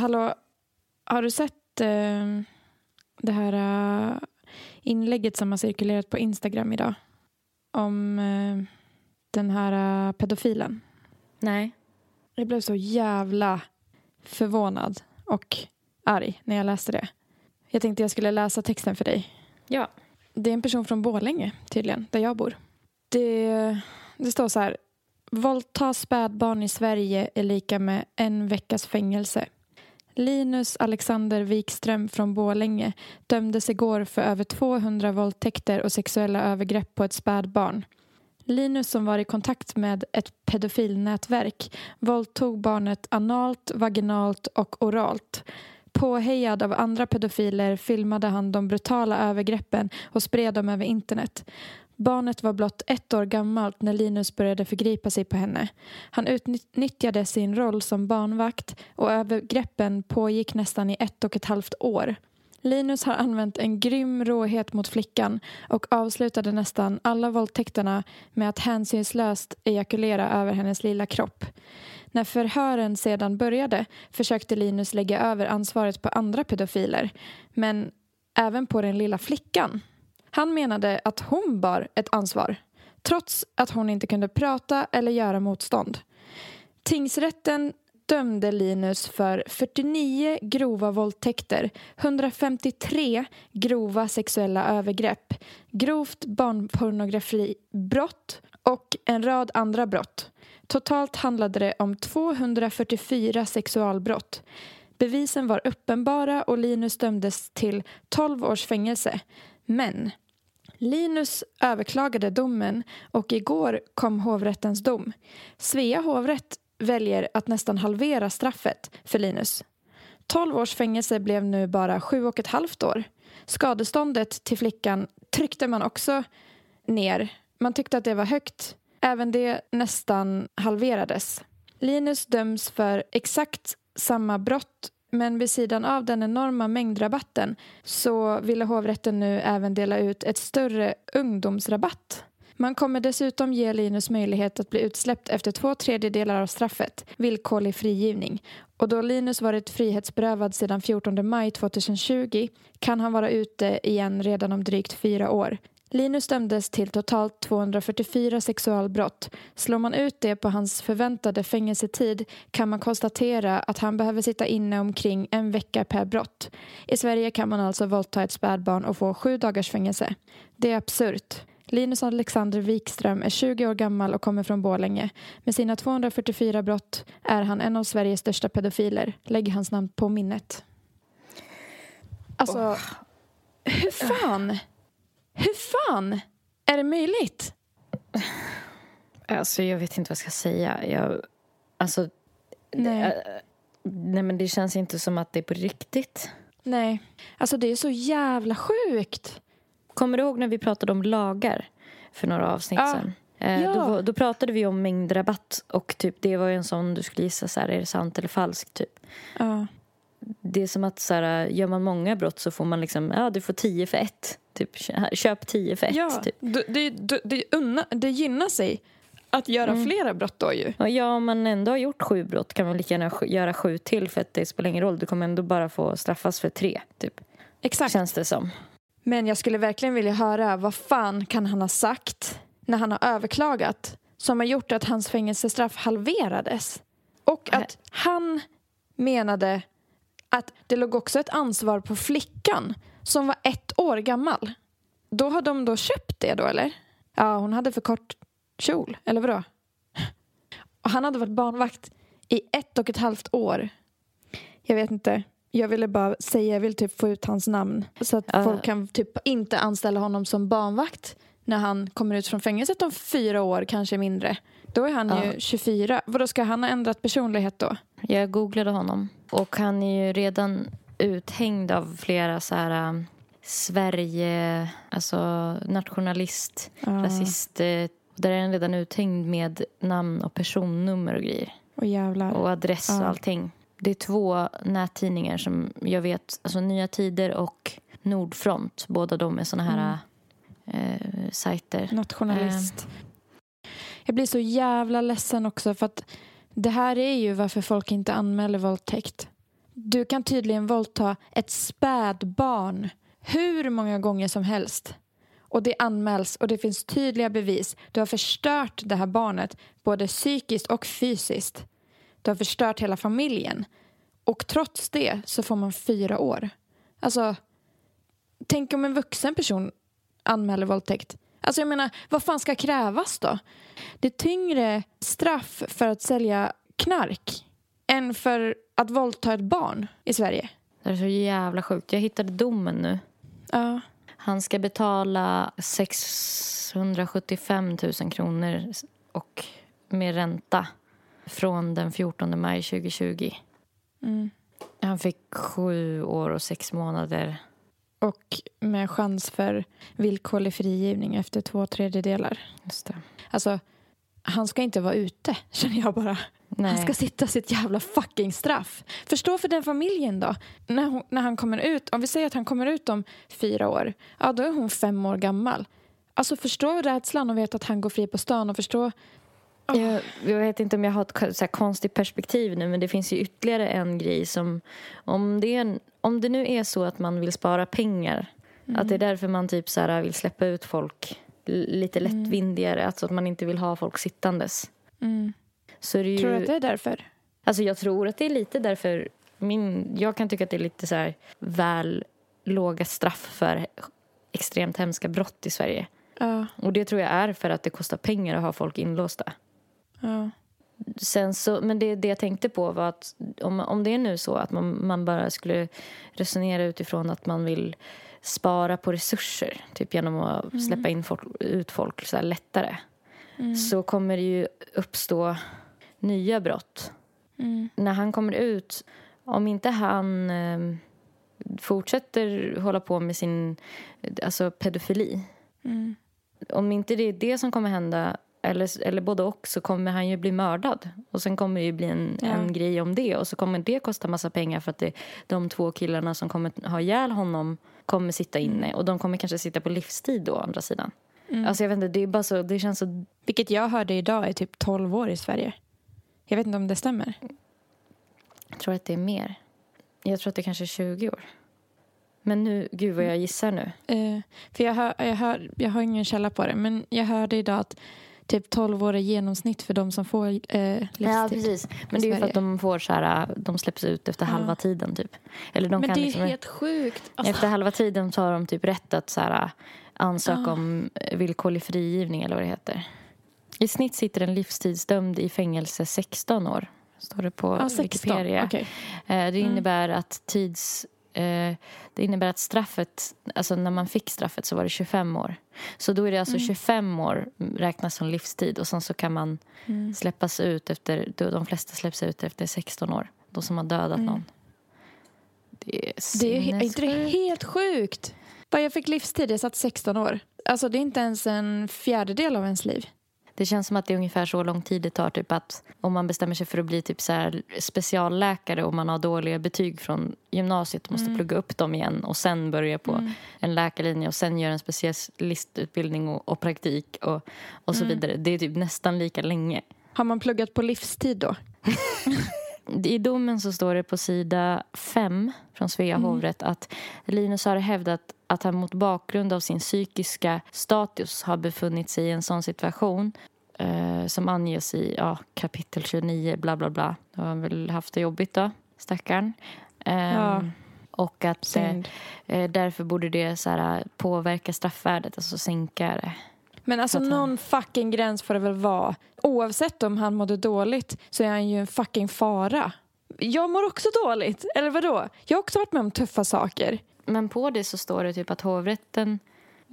Hallå, har du sett eh, det här eh, inlägget som har cirkulerat på Instagram idag? Om eh, den här eh, pedofilen.
Nej.
Jag blev så jävla förvånad och arg när jag läste det. Jag tänkte jag skulle läsa texten för dig.
Ja.
Det är en person från Borlänge tydligen, där jag bor. Det, det står så här. Våldta spädbarn i Sverige är lika med en veckas fängelse. Linus Alexander Wikström från Borlänge dömdes igår för över 200 våldtäkter och sexuella övergrepp på ett spädbarn. Linus som var i kontakt med ett pedofilnätverk våldtog barnet analt, vaginalt och oralt. Påhejad av andra pedofiler filmade han de brutala övergreppen och spred dem över internet. Barnet var blott ett år gammalt när Linus började förgripa sig på henne. Han utnyttjade sin roll som barnvakt och övergreppen pågick nästan i ett och ett halvt år. Linus har använt en grym råhet mot flickan och avslutade nästan alla våldtäkterna med att hänsynslöst ejakulera över hennes lilla kropp. När förhören sedan började försökte Linus lägga över ansvaret på andra pedofiler, men även på den lilla flickan. Han menade att hon bar ett ansvar, trots att hon inte kunde prata eller göra motstånd. Tingsrätten dömde Linus för 49 grova våldtäkter, 153 grova sexuella övergrepp, grovt barnpornografibrott och en rad andra brott. Totalt handlade det om 244 sexualbrott. Bevisen var uppenbara och Linus dömdes till 12 års fängelse. Men Linus överklagade domen och igår kom hovrättens dom. Svea hovrätt väljer att nästan halvera straffet för Linus. 12 års fängelse blev nu bara sju och ett halvt år. Skadeståndet till flickan tryckte man också ner. Man tyckte att det var högt. Även det nästan halverades. Linus döms för exakt samma brott men vid sidan av den enorma mängdrabatten så ville hovrätten nu även dela ut ett större ungdomsrabatt. Man kommer dessutom ge Linus möjlighet att bli utsläppt efter två tredjedelar av straffet, villkorlig frigivning. Och då Linus varit frihetsberövad sedan 14 maj 2020 kan han vara ute igen redan om drygt fyra år. Linus dömdes till totalt 244 sexualbrott. Slår man ut det på hans förväntade fängelsetid kan man konstatera att han behöver sitta inne omkring en vecka per brott. I Sverige kan man alltså våldta ett spädbarn och få sju dagars fängelse. Det är absurt. Linus Alexander Wikström är 20 år gammal och kommer från Borlänge. Med sina 244 brott är han en av Sveriges största pedofiler. Lägg hans namn på minnet. Alltså, hur fan? Hur fan är det möjligt?
Alltså jag vet inte vad jag ska säga. Jag, alltså,
Nej.
äh, nej men det känns inte som att det är på riktigt.
Nej. Alltså det är så jävla sjukt.
Kommer du ihåg när vi pratade om lagar för några avsnitt
Ja.
sen? Eh,
Ja.
då, då pratade vi om mängdrabatt och typ det var ju en sån du skulle gissa så här, är det sant eller falskt typ.
Ja.
Det är som att så här, gör man många brott så får man liksom, ja du får 10 för ett. Typ kö- köp 10 för ett
Ja,
typ.
det, det, det, det, unna, det gynnar sig att göra
Mm.
flera brott då ju.
Och ja, om man ändå har gjort sju brott kan man lika gärna göra sju till för att det spelar ingen roll. Du kommer ändå bara få straffas för tre, typ.
Exakt.
Känns det som.
Men jag skulle verkligen vilja höra vad fan kan han ha sagt när han har överklagat som har gjort att hans fängelsestraff halverades. Och
Nej.
att han menade att det låg också ett ansvar på flickan som var ett år gammal. Då har de då köpt det då eller? Ja, hon hade för kort kjol, eller vadå? Och han hade varit barnvakt i ett och ett halvt år. Jag vet inte. Jag ville bara säga, jag vill typ få ut hans namn så att
Ja.
folk kan typ inte anställa honom som barnvakt när han kommer ut från fängelset om fyra år, kanske mindre. Då är han
Ja.
ju 24. Vadå, ska han ha ändrat personlighet då?
Jag googlade honom. Och han är ju redan uthängd av flera så här... um, Sverige, alltså nationalist,
Ja.
rasist. eh, Där är han redan uthängd med namn och personnummer och grejer.
Och jävlar.
Och adress och
Ja.
allting. Det är två nättidningar som jag vet, alltså Nya Tider och Nordfront. Båda de är såna här eh, sajter.
Nationalist. Jag blir så jävla ledsen också för att det här är ju varför folk inte anmäler våldtäkt. Du kan tydligen våldta ett spädbarn hur många gånger som helst. Och det anmäls och det finns tydliga bevis. Du har förstört det här barnet både psykiskt och fysiskt. Du har förstört hela familjen. Och trots det så får man fyra år. Alltså, tänk om en vuxen person anmäler våldtäkt. Alltså jag menar, vad fan ska krävas då? Det är tyngre straff för att sälja knark än för att våldta ett barn i Sverige.
Det är så jävla sjukt. Jag hittade domen nu.
Ja.
Han ska betala 675 000 kronor och med ränta från den 14 maj 2020.
Mm.
Han fick sju år och sex månader.
Och med chans för villkorlig frigivning efter två tredjedelar.
Just det.
Alltså, han ska inte vara ute, känner jag bara.
Nej.
Han ska sitta sitt jävla fucking straff. Förstå för den familjen då. När, hon, när han kommer ut, om vi säger att han kommer ut om fyra år, ja då är hon fem år gammal. Alltså förstå rädslan och veta att han går fri på stan och förstå...
Jag, jag vet inte om jag har ett så konstigt perspektiv nu men det finns ju ytterligare en grej som om det, är om det nu är så att man vill spara pengar att det är därför man typ så här vill släppa ut folk lite lättvindigare, alltså att man inte vill ha folk sittandes.
Mm.
Så ju,
Tror du att det är därför?
Alltså jag tror att det är lite därför min, jag kan tycka att det är lite så här väl låga straff för extremt hemska brott i Sverige.
Ja.
Och det tror jag är för att det kostar pengar att ha folk inlåsta.
Ja.
Sen så, men det, det jag tänkte på var att om, om det är nu så att man, man bara skulle resonera utifrån att man vill spara på resurser, typ genom att släppa in folk, ut folk så lättare, så kommer det ju uppstå nya brott.
Mm.
När han kommer ut, om inte han eh, fortsätter hålla på med sin alltså pedofili
Mm.
om inte det är det som kommer hända eller, eller både och så kommer han ju bli mördad. Och sen kommer det ju bli en,
Ja.
en grej om det. Och så kommer det kosta massa pengar för att det, de två killarna som kommer ha ihjäl honom kommer sitta inne. Och de kommer kanske sitta på livstid då, å andra sidan. Alltså jag vet inte, det är bara så, det känns så...
Vilket jag hörde idag är typ 12 år i Sverige. Jag vet inte om det stämmer.
Jag tror att det är mer. Jag tror att det kanske är 20 år. Men nu, gud vad jag gissar nu.
Eh, för jag, hör, jag, hör, jag har ingen källa på det, men jag hörde idag att typ 12 år är genomsnitt för de som får eh, livstid.
Ja, precis. Men det är ju för att de får så här, de släpps ut efter
Ja.
halva tiden typ. Eller de
Men
kan
det är
liksom,
helt sjukt. Alltså,
Efter halva tiden så har de typ rätt att så här, ansöka
Ja.
om villkorlig frigivning eller vad det heter. I snitt sitter en livstidsdömd i fängelse 16 år. Står det på
16.
Wikipedia.
Okej.
Eh, Det
Mm.
innebär att tids, eh, det innebär att straffet, alltså när man fick straffet så var det 25 år. Så då är det alltså 25 år räknas som livstid och sen så kan man släppas ut efter, då de flesta släpps ut efter 16 år. De som har dödat någon. Det är
Det är, är inte det helt sjukt? Bara jag fick livstid, jag satt 16 år. Alltså det är inte ens en fjärdedel av ens liv.
Det känns som att det är ungefär så lång tid det tar. Typ att om man bestämmer sig för att bli typ så specialläkare och man har dåliga betyg från gymnasiet och måste plugga upp dem igen och sen börja på en läkarlinje och sen göra en specialistutbildning och, och praktik och, och så vidare. Det är typ nästan lika länge.
Har man pluggat på livstid då?
I domen så står det på sida 5 från Svea hovrätt att Linus har hävdat att han mot bakgrund av sin psykiska status har befunnit sig i en sån situation eh, som anges i ja, kapitel 29, bla bla bla. Då har han väl haft det jobbigt då, stackarn. Ehm,
Ja.
Och att eh, eh, därför borde det så här, påverka straffvärdet, alltså sänka det.
Men alltså
han-
någon fucking gräns får det väl vara. Oavsett om han mådde dåligt så är han ju en fucking fara. Jag mår också dåligt, eller vadå? Jag har också varit med om tuffa saker.
Men på det så står det typ att hovrätten...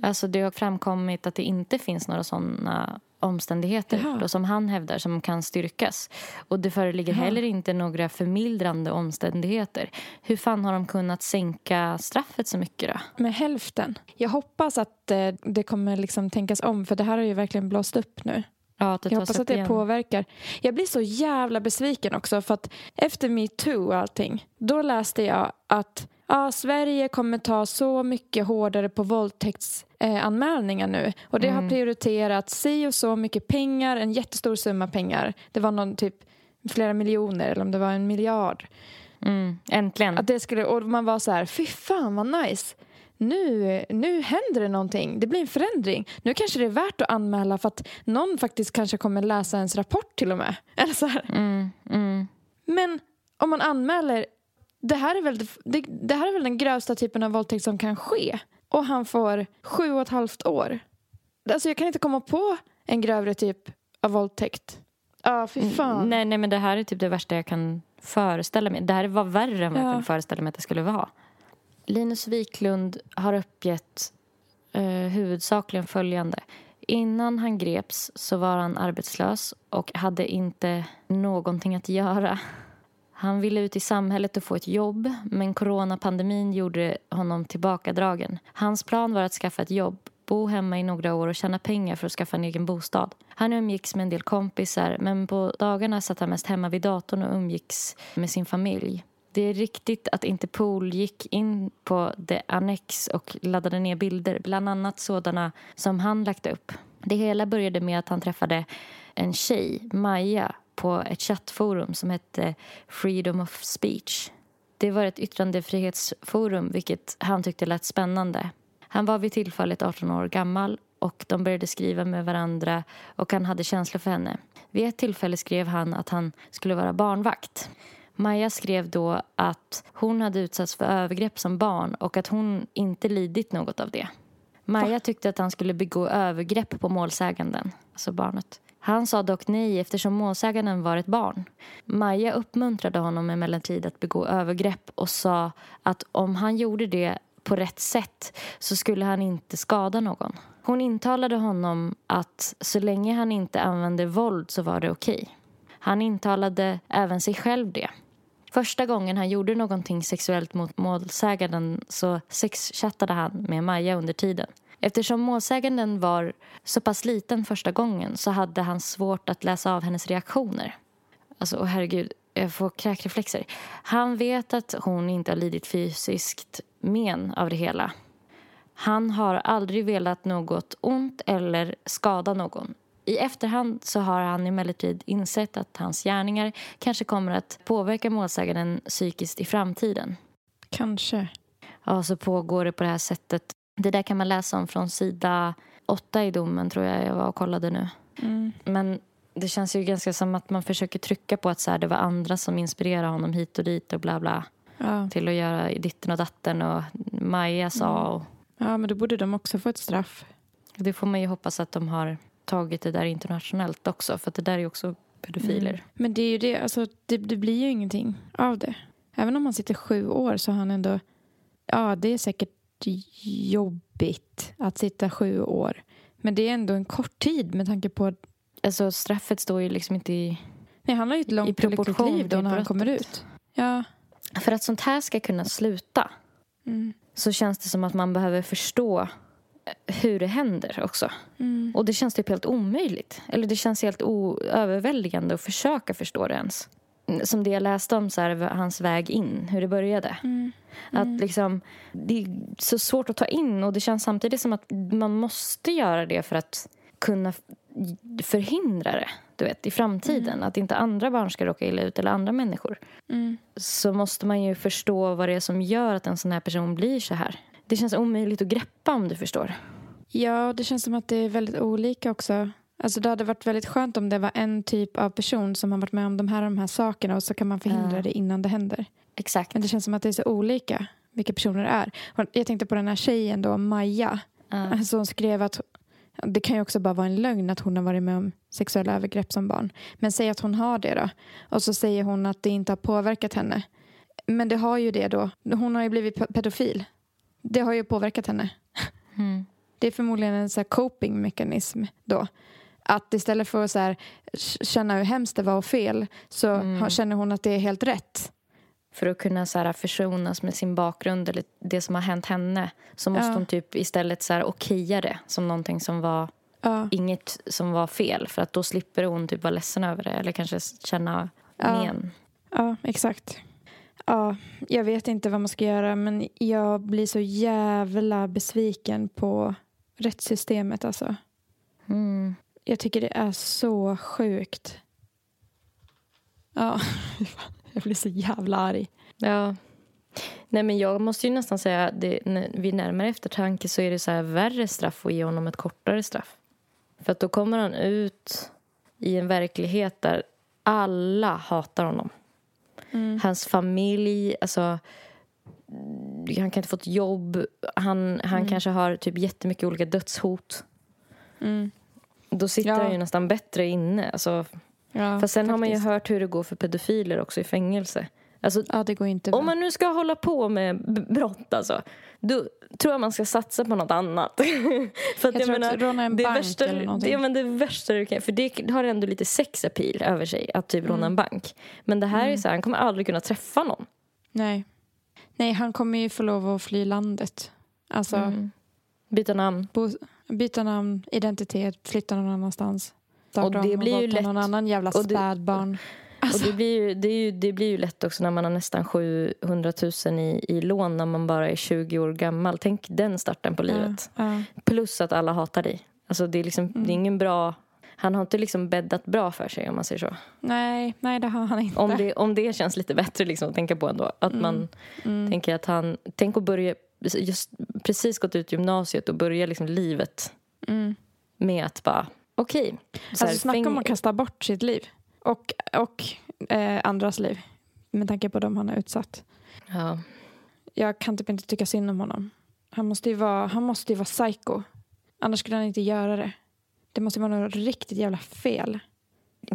Alltså det har framkommit att det inte finns några såna omständigheter då, som han hävdar som kan styrkas. Och det föreligger
Jaha.
heller inte några förmildrande omständigheter. Hur fan har de kunnat sänka straffet så mycket då?
Med hälften. Jag hoppas att eh, det kommer liksom tänkas om för det här har ju verkligen blåst upp nu.
Ja,
Jag hoppas att det
igen.
påverkar. Jag blir så jävla besviken också för att efter metoo och allting då läste jag att ja, Sverige kommer ta så mycket hårdare på våldtäktsanmälningar eh, anmälningar nu och det har prioriterat si och så mycket pengar, en jättestor summa pengar. Det var någon typ flera miljoner eller om det var en miljard.
Mm, äntligen.
Att det skulle, och man var så här, fy fan vad nice. Nu, nu händer det någonting. Det blir en förändring. Nu kanske det är värt att anmäla för att någon faktiskt kanske kommer läsa ens rapport till och med. Eller så.
Mm, mm.
Men om man anmäler, det här, är väl, det, det här är väl den grövsta typen av våldtäkt som kan ske. Och han får sju och ett halvt år. Alltså jag kan inte komma på en grövre typ av våldtäkt. Ja, fy fan.
Nej, nej, men det här är typ det värsta jag kan föreställa mig. Det här var värre än vad jag
Ja.
kunde föreställa mig att det skulle vara. Linus Wiklund har uppgett eh, huvudsakligen följande. Innan han greps så var han arbetslös och hade inte någonting att göra. Han ville ut i samhället och få ett jobb men coronapandemin gjorde honom tillbakadragen. Hans plan var att skaffa ett jobb, bo hemma i några år och tjäna pengar för att skaffa en egen bostad. Han umgicks med en del kompisar men på dagarna satt han mest hemma vid datorn och umgicks med sin familj. Det är riktigt att Interpol gick in på The Annex och laddade ner bilder, bland annat sådana som han lagt upp. Det hela började med att han träffade en tjej, Maja, på ett chattforum som hette Freedom of Speech. Det var ett yttrandefrihetsforum, vilket han tyckte lät spännande. Han var vid tillfället 18 år gammal och de började skriva med varandra och han hade känslor för henne. Vid ett tillfälle skrev han att han skulle vara barnvakt. Maja skrev då att hon hade utsatts för övergrepp som barn och att hon inte lidit något av det. Maja tyckte att han skulle begå övergrepp på målsäganden, alltså barnet. Han sa dock nej eftersom målsäganden var ett barn. Maja uppmuntrade honom emellertid att begå övergrepp och sa att om han gjorde det på rätt sätt så skulle han inte skada någon. Hon intalade honom att så länge han inte använde våld så var det okej. Han intalade även sig själv det. Första gången han gjorde någonting sexuellt mot målsäganden så sexchattade han med Maja under tiden. Eftersom målsäganden var så pass liten första gången så hade han svårt att läsa av hennes reaktioner. Alltså, åh herregud, jag får kräkreflexer. Han vet att hon inte har lidit fysiskt men av det hela. Han har aldrig velat något ont eller skada någon. I efterhand så har han emellertid insett att hans gärningar kanske kommer att påverka målsäganden psykiskt i framtiden.
Kanske.
Ja, så pågår det på det här sättet. Det där kan man läsa om från sida åtta i domen, tror jag jag var och kollade nu.
Mm.
Men det känns ju ganska som att man försöker trycka på att så här, det var andra som inspirerade honom hit och dit och bla bla
Ja.
till att göra ditten och datten och Maja sa och
ja, men då borde de också få ett straff.
det får man ju hoppas att de har tagit det där internationellt också för att det där är ju också pedofiler.
Mm. Men det är ju det, alltså det, det blir ju ingenting av det. Även om han sitter sju år så har han ändå ja, det är säkert jobbigt att sitta sju år. Men det är ändå en kort tid med tanke på
Alltså straffet står ju liksom inte i...
nej, han har ju ett långt
proportion
liv då när han kommer ut. Ja.
För att sånt här ska kunna sluta
Mm.
så känns det som att man behöver förstå eh, hur det händer också.
Mm.
Och det känns typ helt omöjligt. Eller det känns helt o- överväldigande att försöka förstå det ens. Som det jag läste om, så här, hans väg in, hur det började.
Mm.
Att liksom, det är så svårt att ta in och det känns samtidigt som att man måste göra det för att kunna förhindra det du vet, i framtiden. Att inte andra barn ska råka illa ut eller andra människor.
Mm.
Så måste man ju förstå vad det är som gör att en sån här person blir så här. Det känns omöjligt att greppa om du förstår.
Ja, det känns som att det är väldigt olika också. Alltså det hade varit väldigt skönt om det var en typ av person som har varit med om de här de här sakerna och så kan man förhindra
Ja.
det innan det händer.
Exakt.
Men det känns som att det är så olika vilka personer det är. Jag tänkte på den här tjejen då, Maja.
Ja.
Som skrev att det kan ju också bara vara en lögn att hon har varit med om sexuella övergrepp som barn. Men säg att hon har det då. Och så säger hon att det inte har påverkat henne. Men det har ju det då. Hon har ju blivit pe- pedofil. Det har ju påverkat henne.
Mm.
Det är förmodligen en så här coping-mekanism då. Att istället för att så här, känna hur hemskt det var och fel så
Mm.
känner hon att det är helt rätt.
För att kunna så här, försonas med sin bakgrund eller det som har hänt henne så måste
Ja.
hon typ istället så här, okeja det som någonting som var
Ja.
inget som var fel. För att då slipper hon typ vara ledsen över det eller kanske känna
Ja.
men.
Ja, exakt. Ja, jag vet inte vad man ska göra men jag blir så jävla besviken på rättssystemet alltså.
Mm.
Jag tycker det är så sjukt. Ja, jag blir så jävla arg.
Ja. Nej, men jag måste ju nästan säga när, vid närmare eftertanke så är det så här värre straff att ge honom ett kortare straff. För att då kommer han ut i en verklighet där alla hatar honom.
Mm.
Hans familj, alltså han kan inte få ett jobb. Han, han
Mm.
kanske har typ jättemycket olika dödshot.
Mm.
Då sitter
Ja.
han ju nästan bättre inne. Alltså,
Ja,
fast sen har man ju
faktiskt.
hört hur det går för pedofiler också i fängelse. Alltså,
Ja, det går inte bra.
om man nu ska hålla på med brott alltså, då tror jag man ska satsa på något annat. för att
Jag tror att råna en
det
bank
värsta,
eller någonting.
det, men det värsta du kan, för det har ändå lite sexappeal över sig att typ råna en bank. Men det här är så här, han kommer aldrig kunna träffa någon.
Nej. Nej, han kommer ju få lov att fly landet. Alltså,
Mm. Byta namn.
bo, byta namn, identitet, flytta någon annanstans.
Och det blir ju lätt-
någon annan jävla spädbarn.
Och det blir, ju, det, är ju, det blir ju lätt också när man har nästan 700 000 i, i lån när man bara är 20 år gammal. Tänk den starten på livet.
Ja, ja.
Plus att alla hatar dig. Alltså det är, liksom, det är ingen bra... Han har inte liksom bäddat bra för sig om man säger så.
Nej, nej, det har han inte.
Om det, om det känns lite bättre liksom, att tänka på ändå. Att man
Mm.
tänker att han... Tänk att börja... Just precis gått ut gymnasiet och börja liksom livet
Mm.
med att bara... Okej. här,
Alltså snacka om
fäng-
att kasta bort sitt liv. Och, och eh, andras liv. Med tanke på dem han har utsatt.
Ja.
Jag kan typ inte tycka synd om honom. Han måste ju vara, han måste ju vara psycho. Annars skulle han inte göra det. Det måste vara något riktigt jävla fel.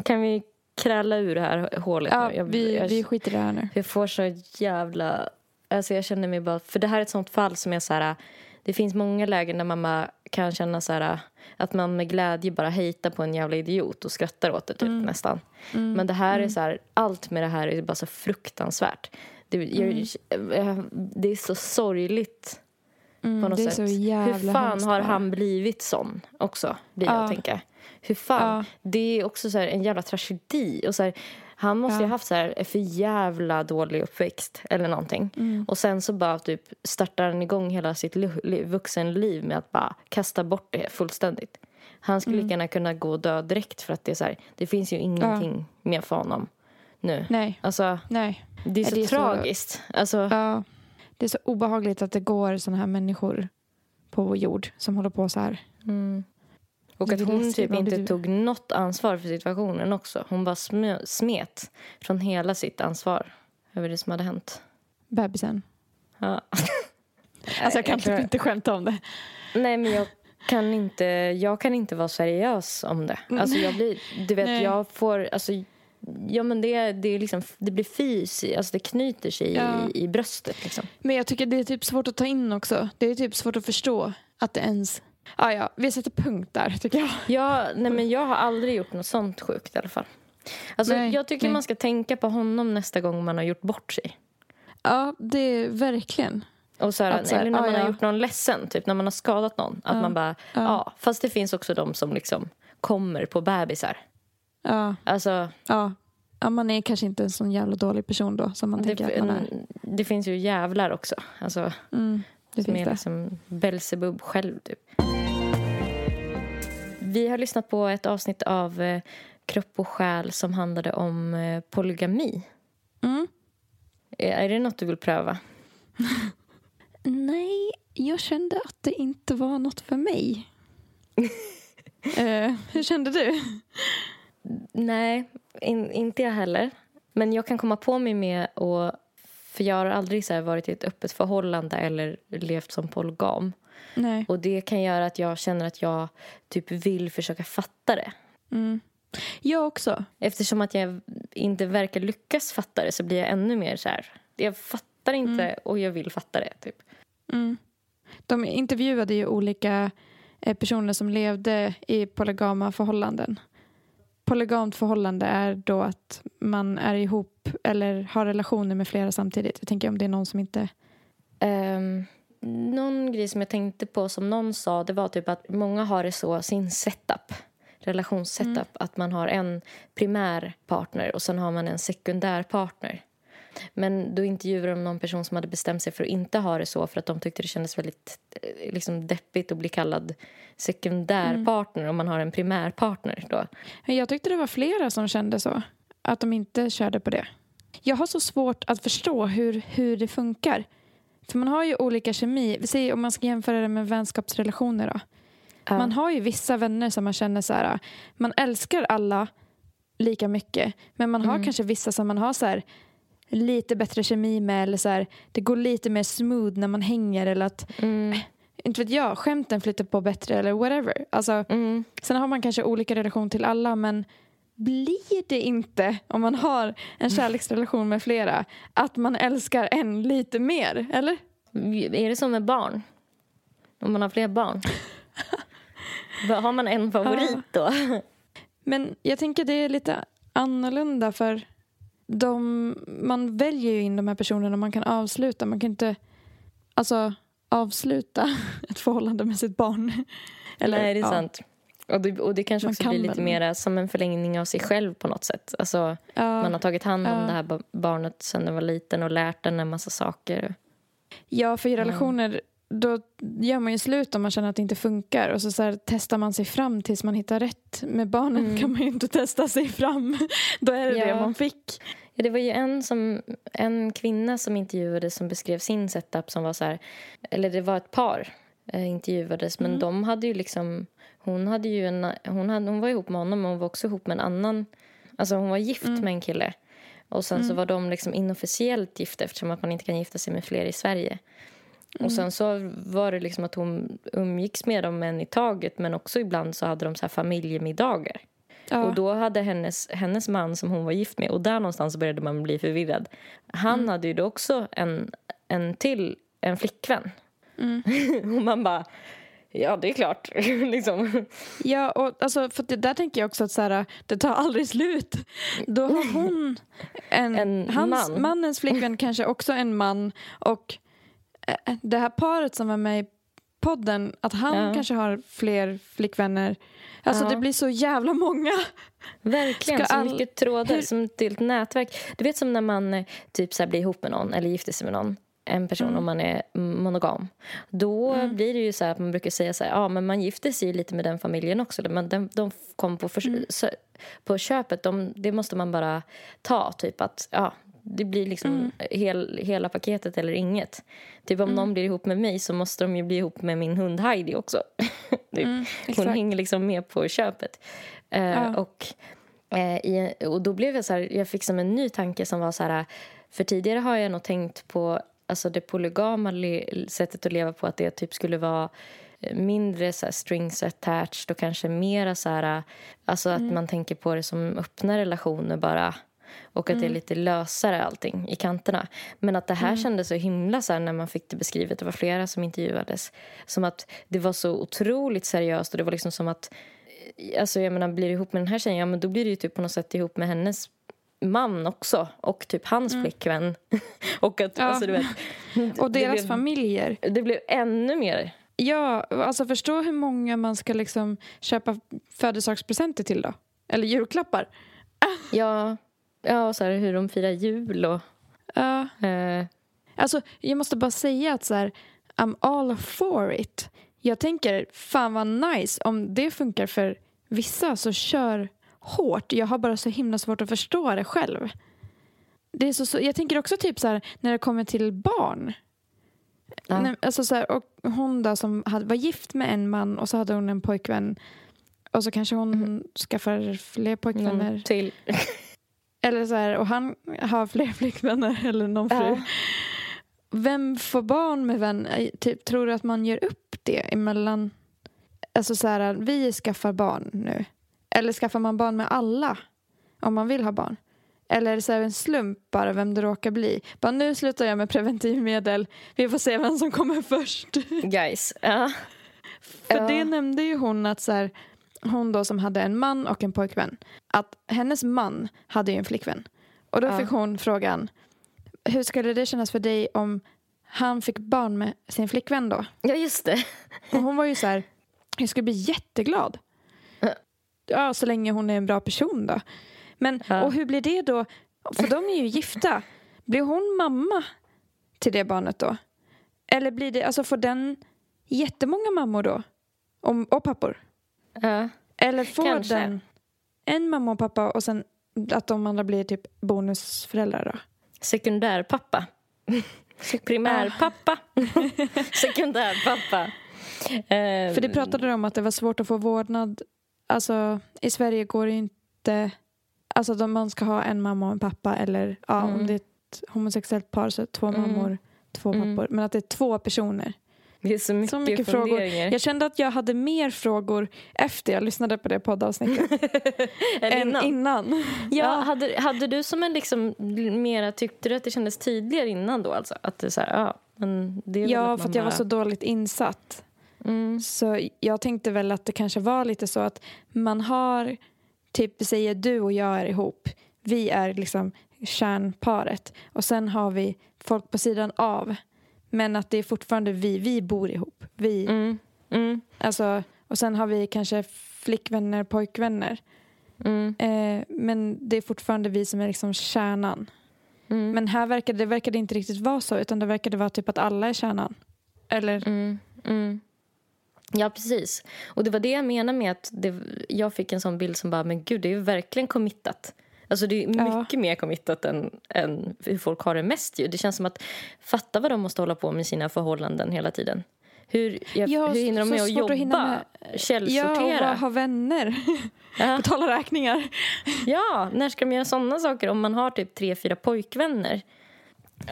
Kan vi kräla ur det här hålet
Ja,
nu? Jag,
vi,
jag,
vi skiter i det här nu.
jag får så jävla... Alltså jag känner mig bara... För det här är ett sånt fall som är så här... Det finns många lägen där bara kan känna så här att man med glädje bara hejtar på en jävla idiot och skrattar åt det typ
Mm.
nästan. Men det här är så här, allt med det här är bara så fruktansvärt. Det, jag,
Mm.
det är så sorgligt på
Mm,
något
det är
sätt.
så jävla
Hur fan har han blivit sån också? Blir jag
Ja.
tänka. Hur fan?
Ja.
Det är också så en jävla tragedi. Och så han måste ju
Ja.
ha haft så här en för jävla dålig uppväxt eller någonting.
Mm.
Och sen så bara typ startar han igång hela sitt vuxenliv med att bara kasta bort det fullständigt. Han skulle
Mm.
lika gärna kunna gå och dö direkt för att det är så här, det finns ju ingenting mer för honom nu.
Nej,
Alltså,
nej.
det är så
det är så-
tragiskt. Alltså,
Ja, det är så obehagligt att det går såna här människor på vår jord som håller på så här.
Mm. Och att hon typ inte tog något ansvar för situationen också. Hon bara smet från hela sitt ansvar över det som hade hänt.
Bebisen.
Ja.
Alltså jag kan typ inte skämta om det.
Nej, men jag kan inte, jag kan inte vara seriös om det. Alltså jag blir, du vet,
Nej.
jag får, alltså Ja, men det, det, är liksom, det blir fys, alltså det knyter sig
Ja.
i, i bröstet. Liksom.
Men jag tycker det är typ svårt att ta in också. Det är typ svårt att förstå att det ens... Ah, ja, vi sätter punkt där tycker jag.
Ja, nej, men jag har aldrig gjort något sånt sjukt i alla fall. Alltså,
Nej,
jag tycker
nej.
man ska tänka på honom nästa gång man har gjort bort sig.
Ja, det är verkligen.
Och så här,
Att så här,
eller när man
ja.
har gjort någon ledsen, typ när man har skadat någon. Att
Ja.
man bara, ja.
Ja.
Fast det finns också de som liksom kommer på bebisar.
Ja,
Alltså,
ja. ja, man är kanske inte en sån jävla dålig person då som man
det,
tänker att man är.
det finns ju jävlar också. Alltså,
Mm, det
som
finns
är
det.
liksom Belsebub själv, typ. Vi har lyssnat på ett avsnitt av eh, Kropp och själ som handlade om eh, polygami.
Mm.
Är, är det något du vill pröva?
Nej, jag kände att det inte var något för mig. eh, hur kände du?
Nej, in, inte jag heller. Men jag kan komma på mig med att... För jag har aldrig så varit i ett öppet förhållande eller levt som polygam.
Nej.
Och det kan göra att jag känner att jag typ vill försöka fatta det.
Mm. Jag också.
Eftersom att jag inte verkar lyckas fatta det så blir jag ännu mer så här... Jag fattar inte och jag vill fatta det. Typ.
Mm. De intervjuade ju olika eh, personer som levde i polygama förhållanden. Polygamt förhållande är då att man är ihop eller har relationer med flera samtidigt. Jag tänker om det är någon som inte...
Um, någon grej som jag tänkte på som någon sa det var typ att många har det så, sin setup, relationssetup, att man har en primär partner och sen har man en sekundär partner. Men då intervjuade de någon person som hade bestämt sig för att inte ha det så för att de tyckte det kändes väldigt eh, liksom, deppigt att bli kallad sekundär partner om man har en primär partner då.
Jag tyckte det var flera som kände så. Att de inte körde på det. Jag har så svårt att förstå hur, hur det funkar. För man har ju olika kemi. Vi säger om man ska jämföra det med vänskapsrelationer då. Man har ju vissa vänner som man känner så här, man älskar alla lika mycket. Men man har kanske vissa som man har så här, lite bättre kemi med eller så här, det går lite mer smooth när man hänger eller att,
Mm.
inte vet jag, skämten flyter på bättre eller whatever. Alltså,
Mm.
sen har man kanske olika relation till alla men blir det inte om man har en kärleksrelation med flera att man älskar en lite mer, eller?
Är det som med barn? Om man har fler barn? Har man en favorit då?
Men jag tänker det är lite annorlunda för de, man väljer ju in de här personerna man kan avsluta. Man kan inte alltså, avsluta ett förhållande med sitt barn. Eller,
Nej, det är
ja.
sant. Och det, och det kanske
Man
också
kan
blir lite mer som en förlängning av sig själv på något sätt. Alltså,
Ja,
Man har tagit hand om
Ja.
det här ba- barnet sen det var liten och lärt den en massa saker.
ja, för i relationer då gör man ju slut om man känner att det inte funkar och så, så här, testar man sig fram tills man hittar rätt. Med barnen kan man ju inte testa sig fram. Då är det det
Ja.
man fick.
Ja, det var ju en, som, en kvinna som intervjuades som beskrev sin setup som var så här... Eller det var ett par eh, intervjuades, men de hade ju liksom... Hon, hade ju en, hon, hade, hon var ihop med honom, men hon var också ihop med en annan... Alltså hon var gift med en kille. Och sen så var de liksom inofficiellt gifta eftersom att man inte kan gifta sig med fler i Sverige. Och sen så var det liksom att hon umgicks med dem en i taget men också ibland så hade de så här familjemiddagar.
Ja.
Och då hade hennes, hennes man som hon var gift med, och där någonstans började man bli förvirrad. Han hade ju då också en, en till, en flickvän. och man bara, ja det är klart. liksom.
Ja, och alltså, för det där tänker jag också att så här, det tar aldrig slut. Då har hon en,
En
hans,
man.
mannens flickvän kanske också en man och eh, det här paret som var med i podden, att han
Ja.
kanske har fler flickvänner. Alltså
Ja.
det blir så jävla många.
Verkligen,
Ska
så
all-
mycket trådar,
hur-
som ett helt nätverk. Du vet som när man eh, typ så blir ihop med någon eller gifter sig med någon en person
Mm.
om man är monogam. Då blir det ju så här att man brukar säga så här, ja men man gifter sig ju lite med den familjen också. Men de, de kom på, för,
Mm.
så, på köpet, de, det måste man bara ta. Typ att ja, det blir liksom
Mm.
hel, hela paketet eller inget. Typ om någon blir ihop med mig så måste de ju bli ihop med min hund Heidi också. typ. Hon
exakt.
hänger liksom med på köpet.
Ja.
och, eh, i, och då blev jag så här, jag fick som en ny tanke som var så här, för tidigare har jag nog tänkt på alltså det polygama sättet att leva på att det typ skulle vara eh, mindre så strings attached och kanske mera så här... Alltså att man tänker på det som öppna relationer bara. Och att det är lite lösare allting i kanterna. Men att det här kändes så himla så här när man fick det beskrivet. Det var flera som intervjuades. Som att det var så otroligt seriöst och det var liksom som att Alltså jag menar, blir du ihop med den här tjejen, ja men då blir du ju typ på något sätt ihop med hennes man också. Och typ hans flickvän. och att,
Ja.
alltså du vet.
Och deras
blev,
familjer.
Det blev ännu mer.
Ja, alltså förstå hur många man ska liksom köpa födelsedagspresenter till då. Eller julklappar.
Ja, ja och så här, hur de firar jul och...
Ja.
Eh,
Alltså, jag måste bara säga att så här, I'm all for it. Jag tänker, fan vad nice. Om det funkar för vissa så kör hårt. Jag har bara så himla svårt att förstå det själv. Det är så, så, jag tänker också typ så här, när det kommer till barn.
Ja.
Nej, alltså så här, och hon då som hade, var gift med en man och så hade hon en pojkvän. Och så kanske hon skaffar fler pojkvänner.
någon till.
Eller så här, och han har fler flickvänner eller någon fru.
Ja.
Vem får barn med vem? Eh, Typ, tror du att man gör upp det emellan? Alltså så här, vi skaffar barn nu. Eller skaffar man barn med alla? Om man vill ha barn. Eller är det så en slump bara vem det råkar bli? Bara nu slutar jag med preventivmedel. Vi får se vem som kommer först.
Guys. Ja.
För
Ja.
det nämnde ju hon att så här, hon då som hade en man och en pojkvän. Att hennes man hade ju en flickvän. Och då
Ja.
fick hon frågan. Hur skulle det kännas för dig om han fick barn med sin flickvän då?
ja, just det.
Och hon var ju så här. Jag skulle bli jätteglad. Ja, så länge hon är en bra person då. Men
Ja.
och hur blir det då? För de är ju gifta. Blir hon mamma till det barnet då? Eller blir det, alltså får den jättemånga mammor då? Och, och pappor?
Ja.
Eller får
Kanske.
den en mamma och pappa och sen att de andra blir typ bonusföräldrar då?
Sekundärpappa. Primärpappa. Sekundärpappa.
För det pratade de om att det var svårt att få vårdnad. Alltså i Sverige går det inte... Alltså de, man ska ha en mamma och en pappa eller ja,
Mm.
om det är ett homosexuellt par så två
Mm.
mammor, två
Mm.
pappor. Men att det är två personer.
Det är så mycket,
Så mycket frågor. Jag kände att jag hade mer frågor efter jag lyssnade på det poddavsnittet
Än
än
innan.
innan.
Ja, hade, hade du som en liksom mera, tyckte du att det kändes tydligare innan då alltså? Att det är så här, ja, men det
Ja, för att jag var så dåligt insatt.
Mm.
Så jag tänkte väl att det kanske var lite så att man har, typ vi säger du och jag är ihop. Vi är liksom kärnparet. Och sen har vi folk på sidan av. Men att det är fortfarande vi, vi bor ihop. Vi,
Mm. Mm.
alltså, och sen har vi kanske flickvänner, pojkvänner.
Mm.
Eh, men det är fortfarande vi som är liksom kärnan.
Mm.
Men här verkade det verkade inte riktigt vara så utan det verkade vara typ att alla är kärnan. Eller?
Mm, mm. Ja, precis. Och det var det jag menade med att det, jag fick en sån bild som bara, men gud, det är ju verkligen committat. Alltså det är
Ja.
mycket mer committat än, än hur folk har det mest ju. Det känns som att, fatta vad de måste hålla på med sina förhållanden hela tiden. Hur, jag,
Ja,
hur hinner de med att jobba?
att med- Ja, och
Källsortera?
ha vänner.
Ja.
Betala räkningar.
ja, när ska de göra såna saker om man har typ tre, fyra pojkvänner?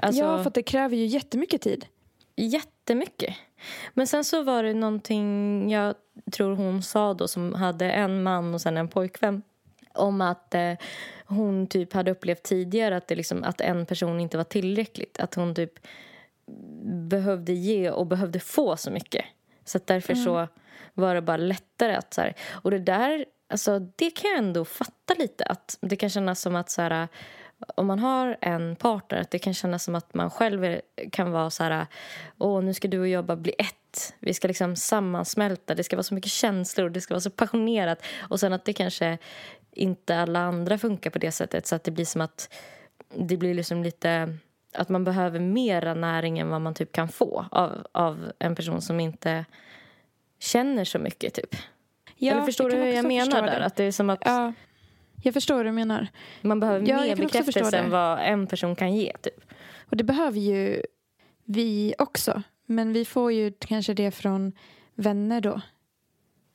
Alltså,
Ja, för att det kräver ju jättemycket tid.
Jättemycket. Men sen så var det någonting jag tror hon sa då som hade en man och sen en pojkvän om att eh, hon typ hade upplevt tidigare att, det liksom, att en person inte var tillräckligt. Att hon typ behövde ge och behövde få så mycket. Så därför så var det bara lättare att så här, Och det där, alltså det kan jag ändå fatta lite. Att det kan kännas som att så här, om man har en partner, att det kan kännas som att man själv är, kan vara så här, åh nu ska du och jag bara bli ett. Vi ska liksom sammansmälta, det ska vara så mycket känslor, det ska vara så passionerat. Och sen att det kanske inte alla andra funkar på det sättet så att det blir som att det blir liksom lite att man behöver mera näring än vad man typ kan få av, av en person som inte känner så mycket typ.
Ja,
Eller förstår du hur jag menar där?
det.
Att det är som att
Ja, jag förstår vad du menar.
man behöver
Ja,
mer bekräftelse än vad en person kan ge typ.
Och det behöver ju vi också. Men vi får ju kanske det från vänner då.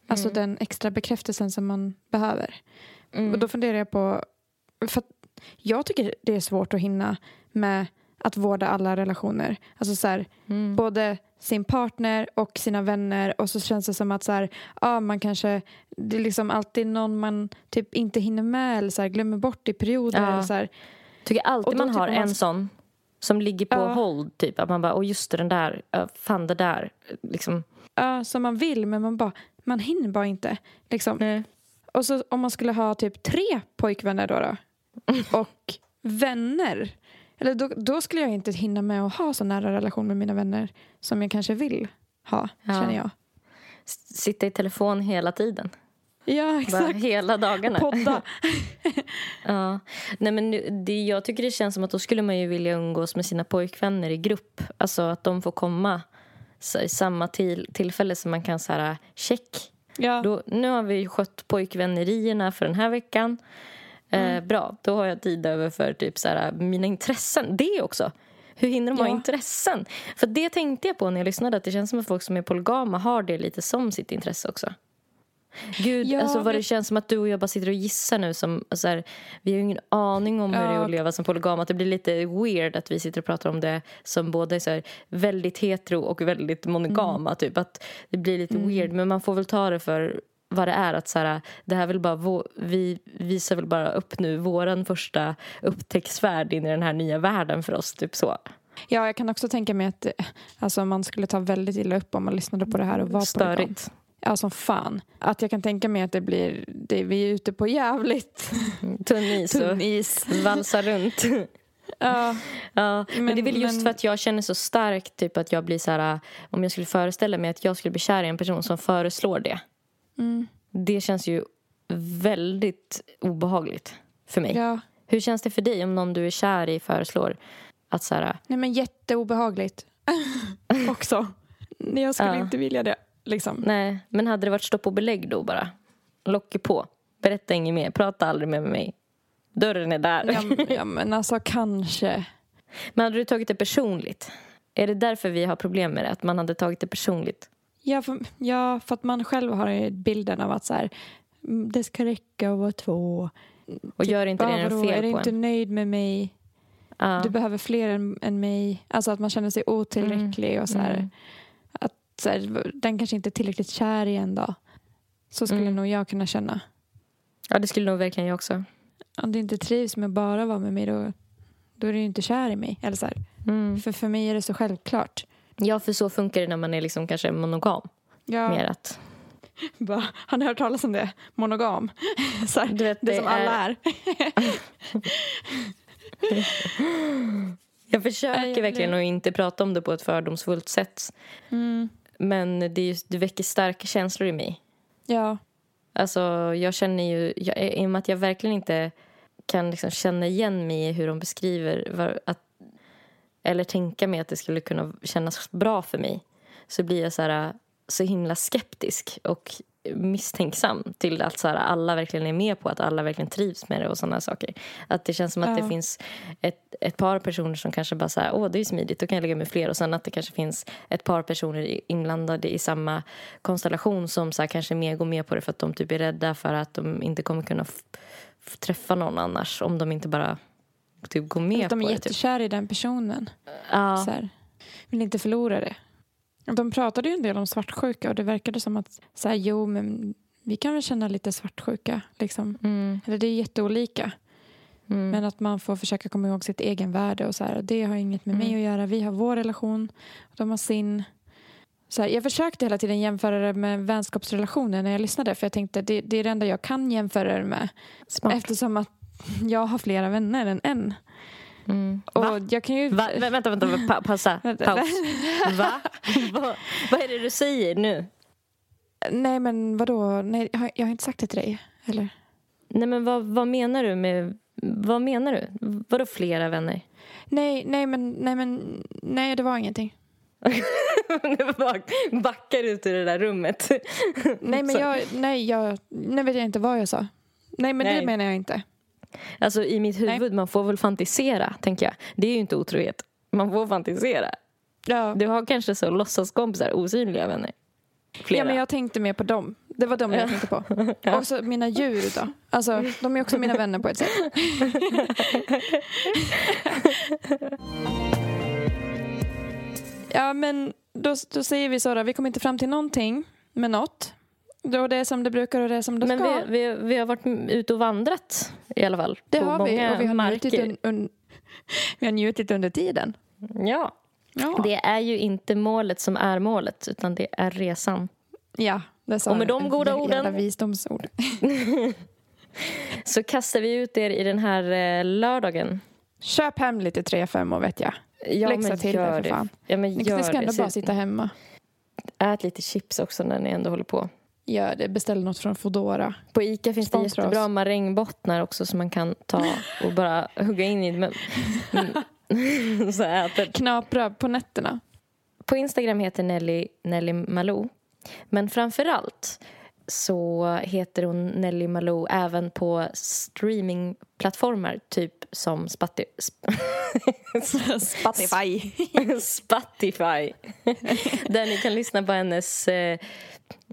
Alltså
Mm.
den extra bekräftelsen som man behöver.
Mm.
Och då funderar jag på... För att jag tycker det är svårt att hinna med att vårda alla relationer. Alltså så här,
Mm.
både sin partner och sina vänner och så känns det som att så här, ja, man kanske, det är liksom alltid någon man typ inte hinner med eller så här, glömmer bort i perioder.
Ja.
Eller så här.
Tycker alltid man har
man-
en sån som ligger på
Ja.
hold. Typ. Att man bara, åh just det, den där, fan det där. Liksom.
Ja, som man vill men man bara, man hinner bara inte. Liksom. Och så om man skulle ha typ tre pojkvänner då, då och vänner. Eller då, då skulle jag inte hinna med att ha så nära relation med mina vänner som jag kanske vill ha,
Ja.
känner jag.
S- Sitta i telefon hela tiden.
Ja,
Bara
exakt.
hela dagarna.
Podda.
Ja. Nej, men nu- det, jag tycker det känns som att då skulle man ju vilja umgås med sina pojkvänner i grupp. Alltså att de får komma så, i samma till, tillfälle som man kan så här, check.
Ja.
Då, nu har vi skött pojkvännerierna för den här veckan. Eh, bra, då har jag tid över för typ så här, mina intressen. Det också. Hur hinner de ha
Ja.
intressen? För det tänkte jag på när jag lyssnade. Att det känns som att folk som är polygama har det lite som sitt intresse också. Gud,
Ja,
alltså vad det
men-
känns som att du och jag bara sitter och gissar nu. Som, så här, vi har ju ingen aning om hur det är att leva som polygam. Att det blir lite weird att vi sitter och pratar om det som både så här, väldigt hetero och väldigt monogama. Typ. Att det blir lite weird. Men man får väl ta det för vad det är. Att så här, det här är väl bara vå- vi visar väl bara upp nu våran första upptäcktsfärd in i den här nya världen för oss. Typ så.
ja, jag kan också tänka mig att alltså, man skulle ta väldigt illa upp om man lyssnade på det här och var.
Störigt.
Ja, som fan. Att jag kan tänka mig att det blir, det, vi är ute på jävligt
Tunn is och
tunn is.
valsa runt.
Ja,
Ja, men,
Men-
det är väl just
men-
för att jag känner så starkt typ att jag blir så här om jag skulle föreställa mig att jag skulle bli kär i en person som föreslår det.
Mm,
Det känns ju väldigt obehagligt för mig.
ja.
Hur känns det för dig om någon du är kär i föreslår att så här,
Nej men jätteobehagligt. Också. Jag skulle
Ja.
inte vilja det. Liksom.
nej, men hade det varit stopp och belägg då bara? Locket på. Berätta inget mer, prata aldrig mer med mig. Dörren är där.
Ja, ja men alltså kanske.
Men hade du tagit det personligt? Är det därför vi har problem med det? Att man hade tagit det personligt?
Ja för, ja, för att man själv har bilden av att så här, mm, det ska räcka att vara två.
Och gör inte det
Ja,
något
vadå, är
fel
du
på
inte
en?
nöjd med mig?
Ja.
Du behöver fler än, än mig. Alltså att man känner sig otillräcklig och så här.
Mm.
Att så här, den kanske inte är tillräckligt kär i en dag. Så skulle
Mm.
nog jag kunna känna.
ja, det skulle nog verkligen jag också.
Om du inte trivs med att bara vara med mig då, då är du inte kär i mig. Eller så.
Mm.
För, för mig är det så självklart.
Ja, för så funkar det när man är liksom kanske monogam.
Ja.
Mer att,
Bara, har ni hört talas om det? Monogam. Så här,
Du vet,
det,
det
som alla
är-
är.
jag försöker
jag
verkligen att inte prata om det på ett fördomsfullt sätt.
Mm.
Men det, är det väcker starka känslor i mig.
Ja.
Alltså, jag känner ju... Jag, I och med att jag verkligen inte kan liksom känna igen mig i hur de beskriver... Var, att, eller tänka mig att det skulle kunna kännas bra för mig så blir jag så, här, så himla skeptisk och misstänksam till att så här, alla verkligen är med på att alla verkligen trivs med det och sådana saker. Att det känns som att
Ja.
det finns ett, ett par personer som kanske bara säger åh det är smidigt, då kan jag lägga med fler och sen att det kanske finns ett par personer inblandade i samma konstellation som så här, kanske mer går med på det för att de typ är rädda för att de inte kommer kunna träffa någon annars om de inte bara typ går med
Att de
på
är
det. Typ.
i den personen.
Ja.
Så här, vill inte förlora det. De pratade ju en del om svartsjuka och det verkade som att så här, jo, men vi kan väl känna lite svartsjuka. Liksom.
Mm,
Eller det är jätteolika.
mm.
Men att man får försöka komma ihåg sitt egen värde och så här, det har inget med
Mm.
mig att göra. Vi har vår relation, och de har sin. Så här, jag försökte hela tiden jämföra det med vänskapsrelationer när jag lyssnade för jag tänkte det, det är det enda jag kan jämföra det med
Smart.
eftersom att jag har flera vänner än en.
Mm.
Och
Va?
jag kan ju...
Va? Vä- Vänta, vänta, pa.
Vänta.
Paus. Va? Va? Vad är det du säger nu?
Nej men vadå, nej, jag, har, jag har inte sagt det till dig. Eller?
Nej, men vad, vad menar du med... Vad menar du? Vadå flera vänner?
Nej, nej men, nej men, nej det var ingenting.
Du backar ut ur det där rummet.
Nej men jag, nej jag, nej vet jag inte vad jag sa. Nej men
Nej.
det menar jag inte.
Alltså i mitt huvud, man får väl fantisera, tänker jag. Det är ju inte otrohet. Man får fantisera.
Ja.
Du har kanske så låtsaskompisar, osynliga vänner. Flera.
Ja, men jag tänkte mer på dem. Det var dem jag tänkte på. Och så mina djur då. Alltså, de är också mina vänner på ett sätt. ja, men då, då säger vi så då, vi kommer inte fram till någonting med något. Då det är som det brukar och det är som det
Men
ska.
vi, vi, vi har varit ute och vandrat i alla fall.
det har vi och vi har,
marker.
njutit un, un, vi har njutit under tiden.
Ja,
Ja,
det är ju inte målet som är målet utan det är resan.
ja det sa
Och med de goda orden-
visdomsord.
Så kastar vi ut er i den här eh, lördagen.
Köp hem lite 3-5 vet jag.
Ja,
Läxa
men
till
gör
det för fan.
Ja, men gör
ni ska ändå bara sitta hemma.
Ät lite chips också när ni ändå håller på.
Gör det, beställ något från Foodora.
På Ica finns det
Sponsra
jättebra
oss.
marängbottnar också som man kan ta och bara hugga in i. Men, så äter.
Knapra på nätterna.
På Instagram heter Nelly, Nelly Malou. Men framför allt så heter hon Nelly Malou även på streamingplattformar typ som Spotify.
Spotify.
Spotify. Där ni kan lyssna på hennes eh,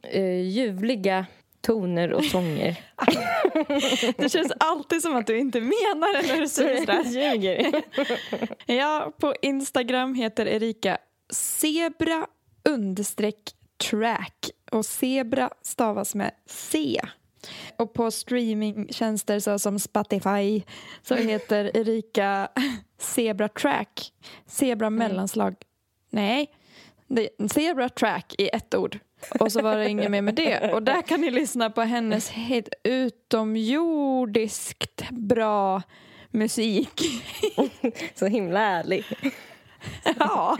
eh, ljuvliga toner och sånger.
Det känns alltid som att du inte menar det när du säger sådär.
ljuger.
Ja, på Instagram heter Erika zebra understreck track och zebra stavas med C. Och på streamingtjänster såsom Spotify så heter Erika Zebra Track. Zebra mellanslag. Nej, Zebra Track i ett ord. Och så var det inget mer med det. Och där kan ni lyssna på hennes helt utomjordiskt bra musik.
Så himla ärlig.
Ja.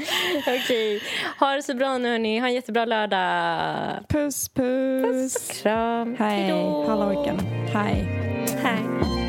Okej. Ha det så bra nu, hörni. Ha en jättebra lördag.
Puss, puss.
Kram.
Hej, hallojken. Hej.
Hej.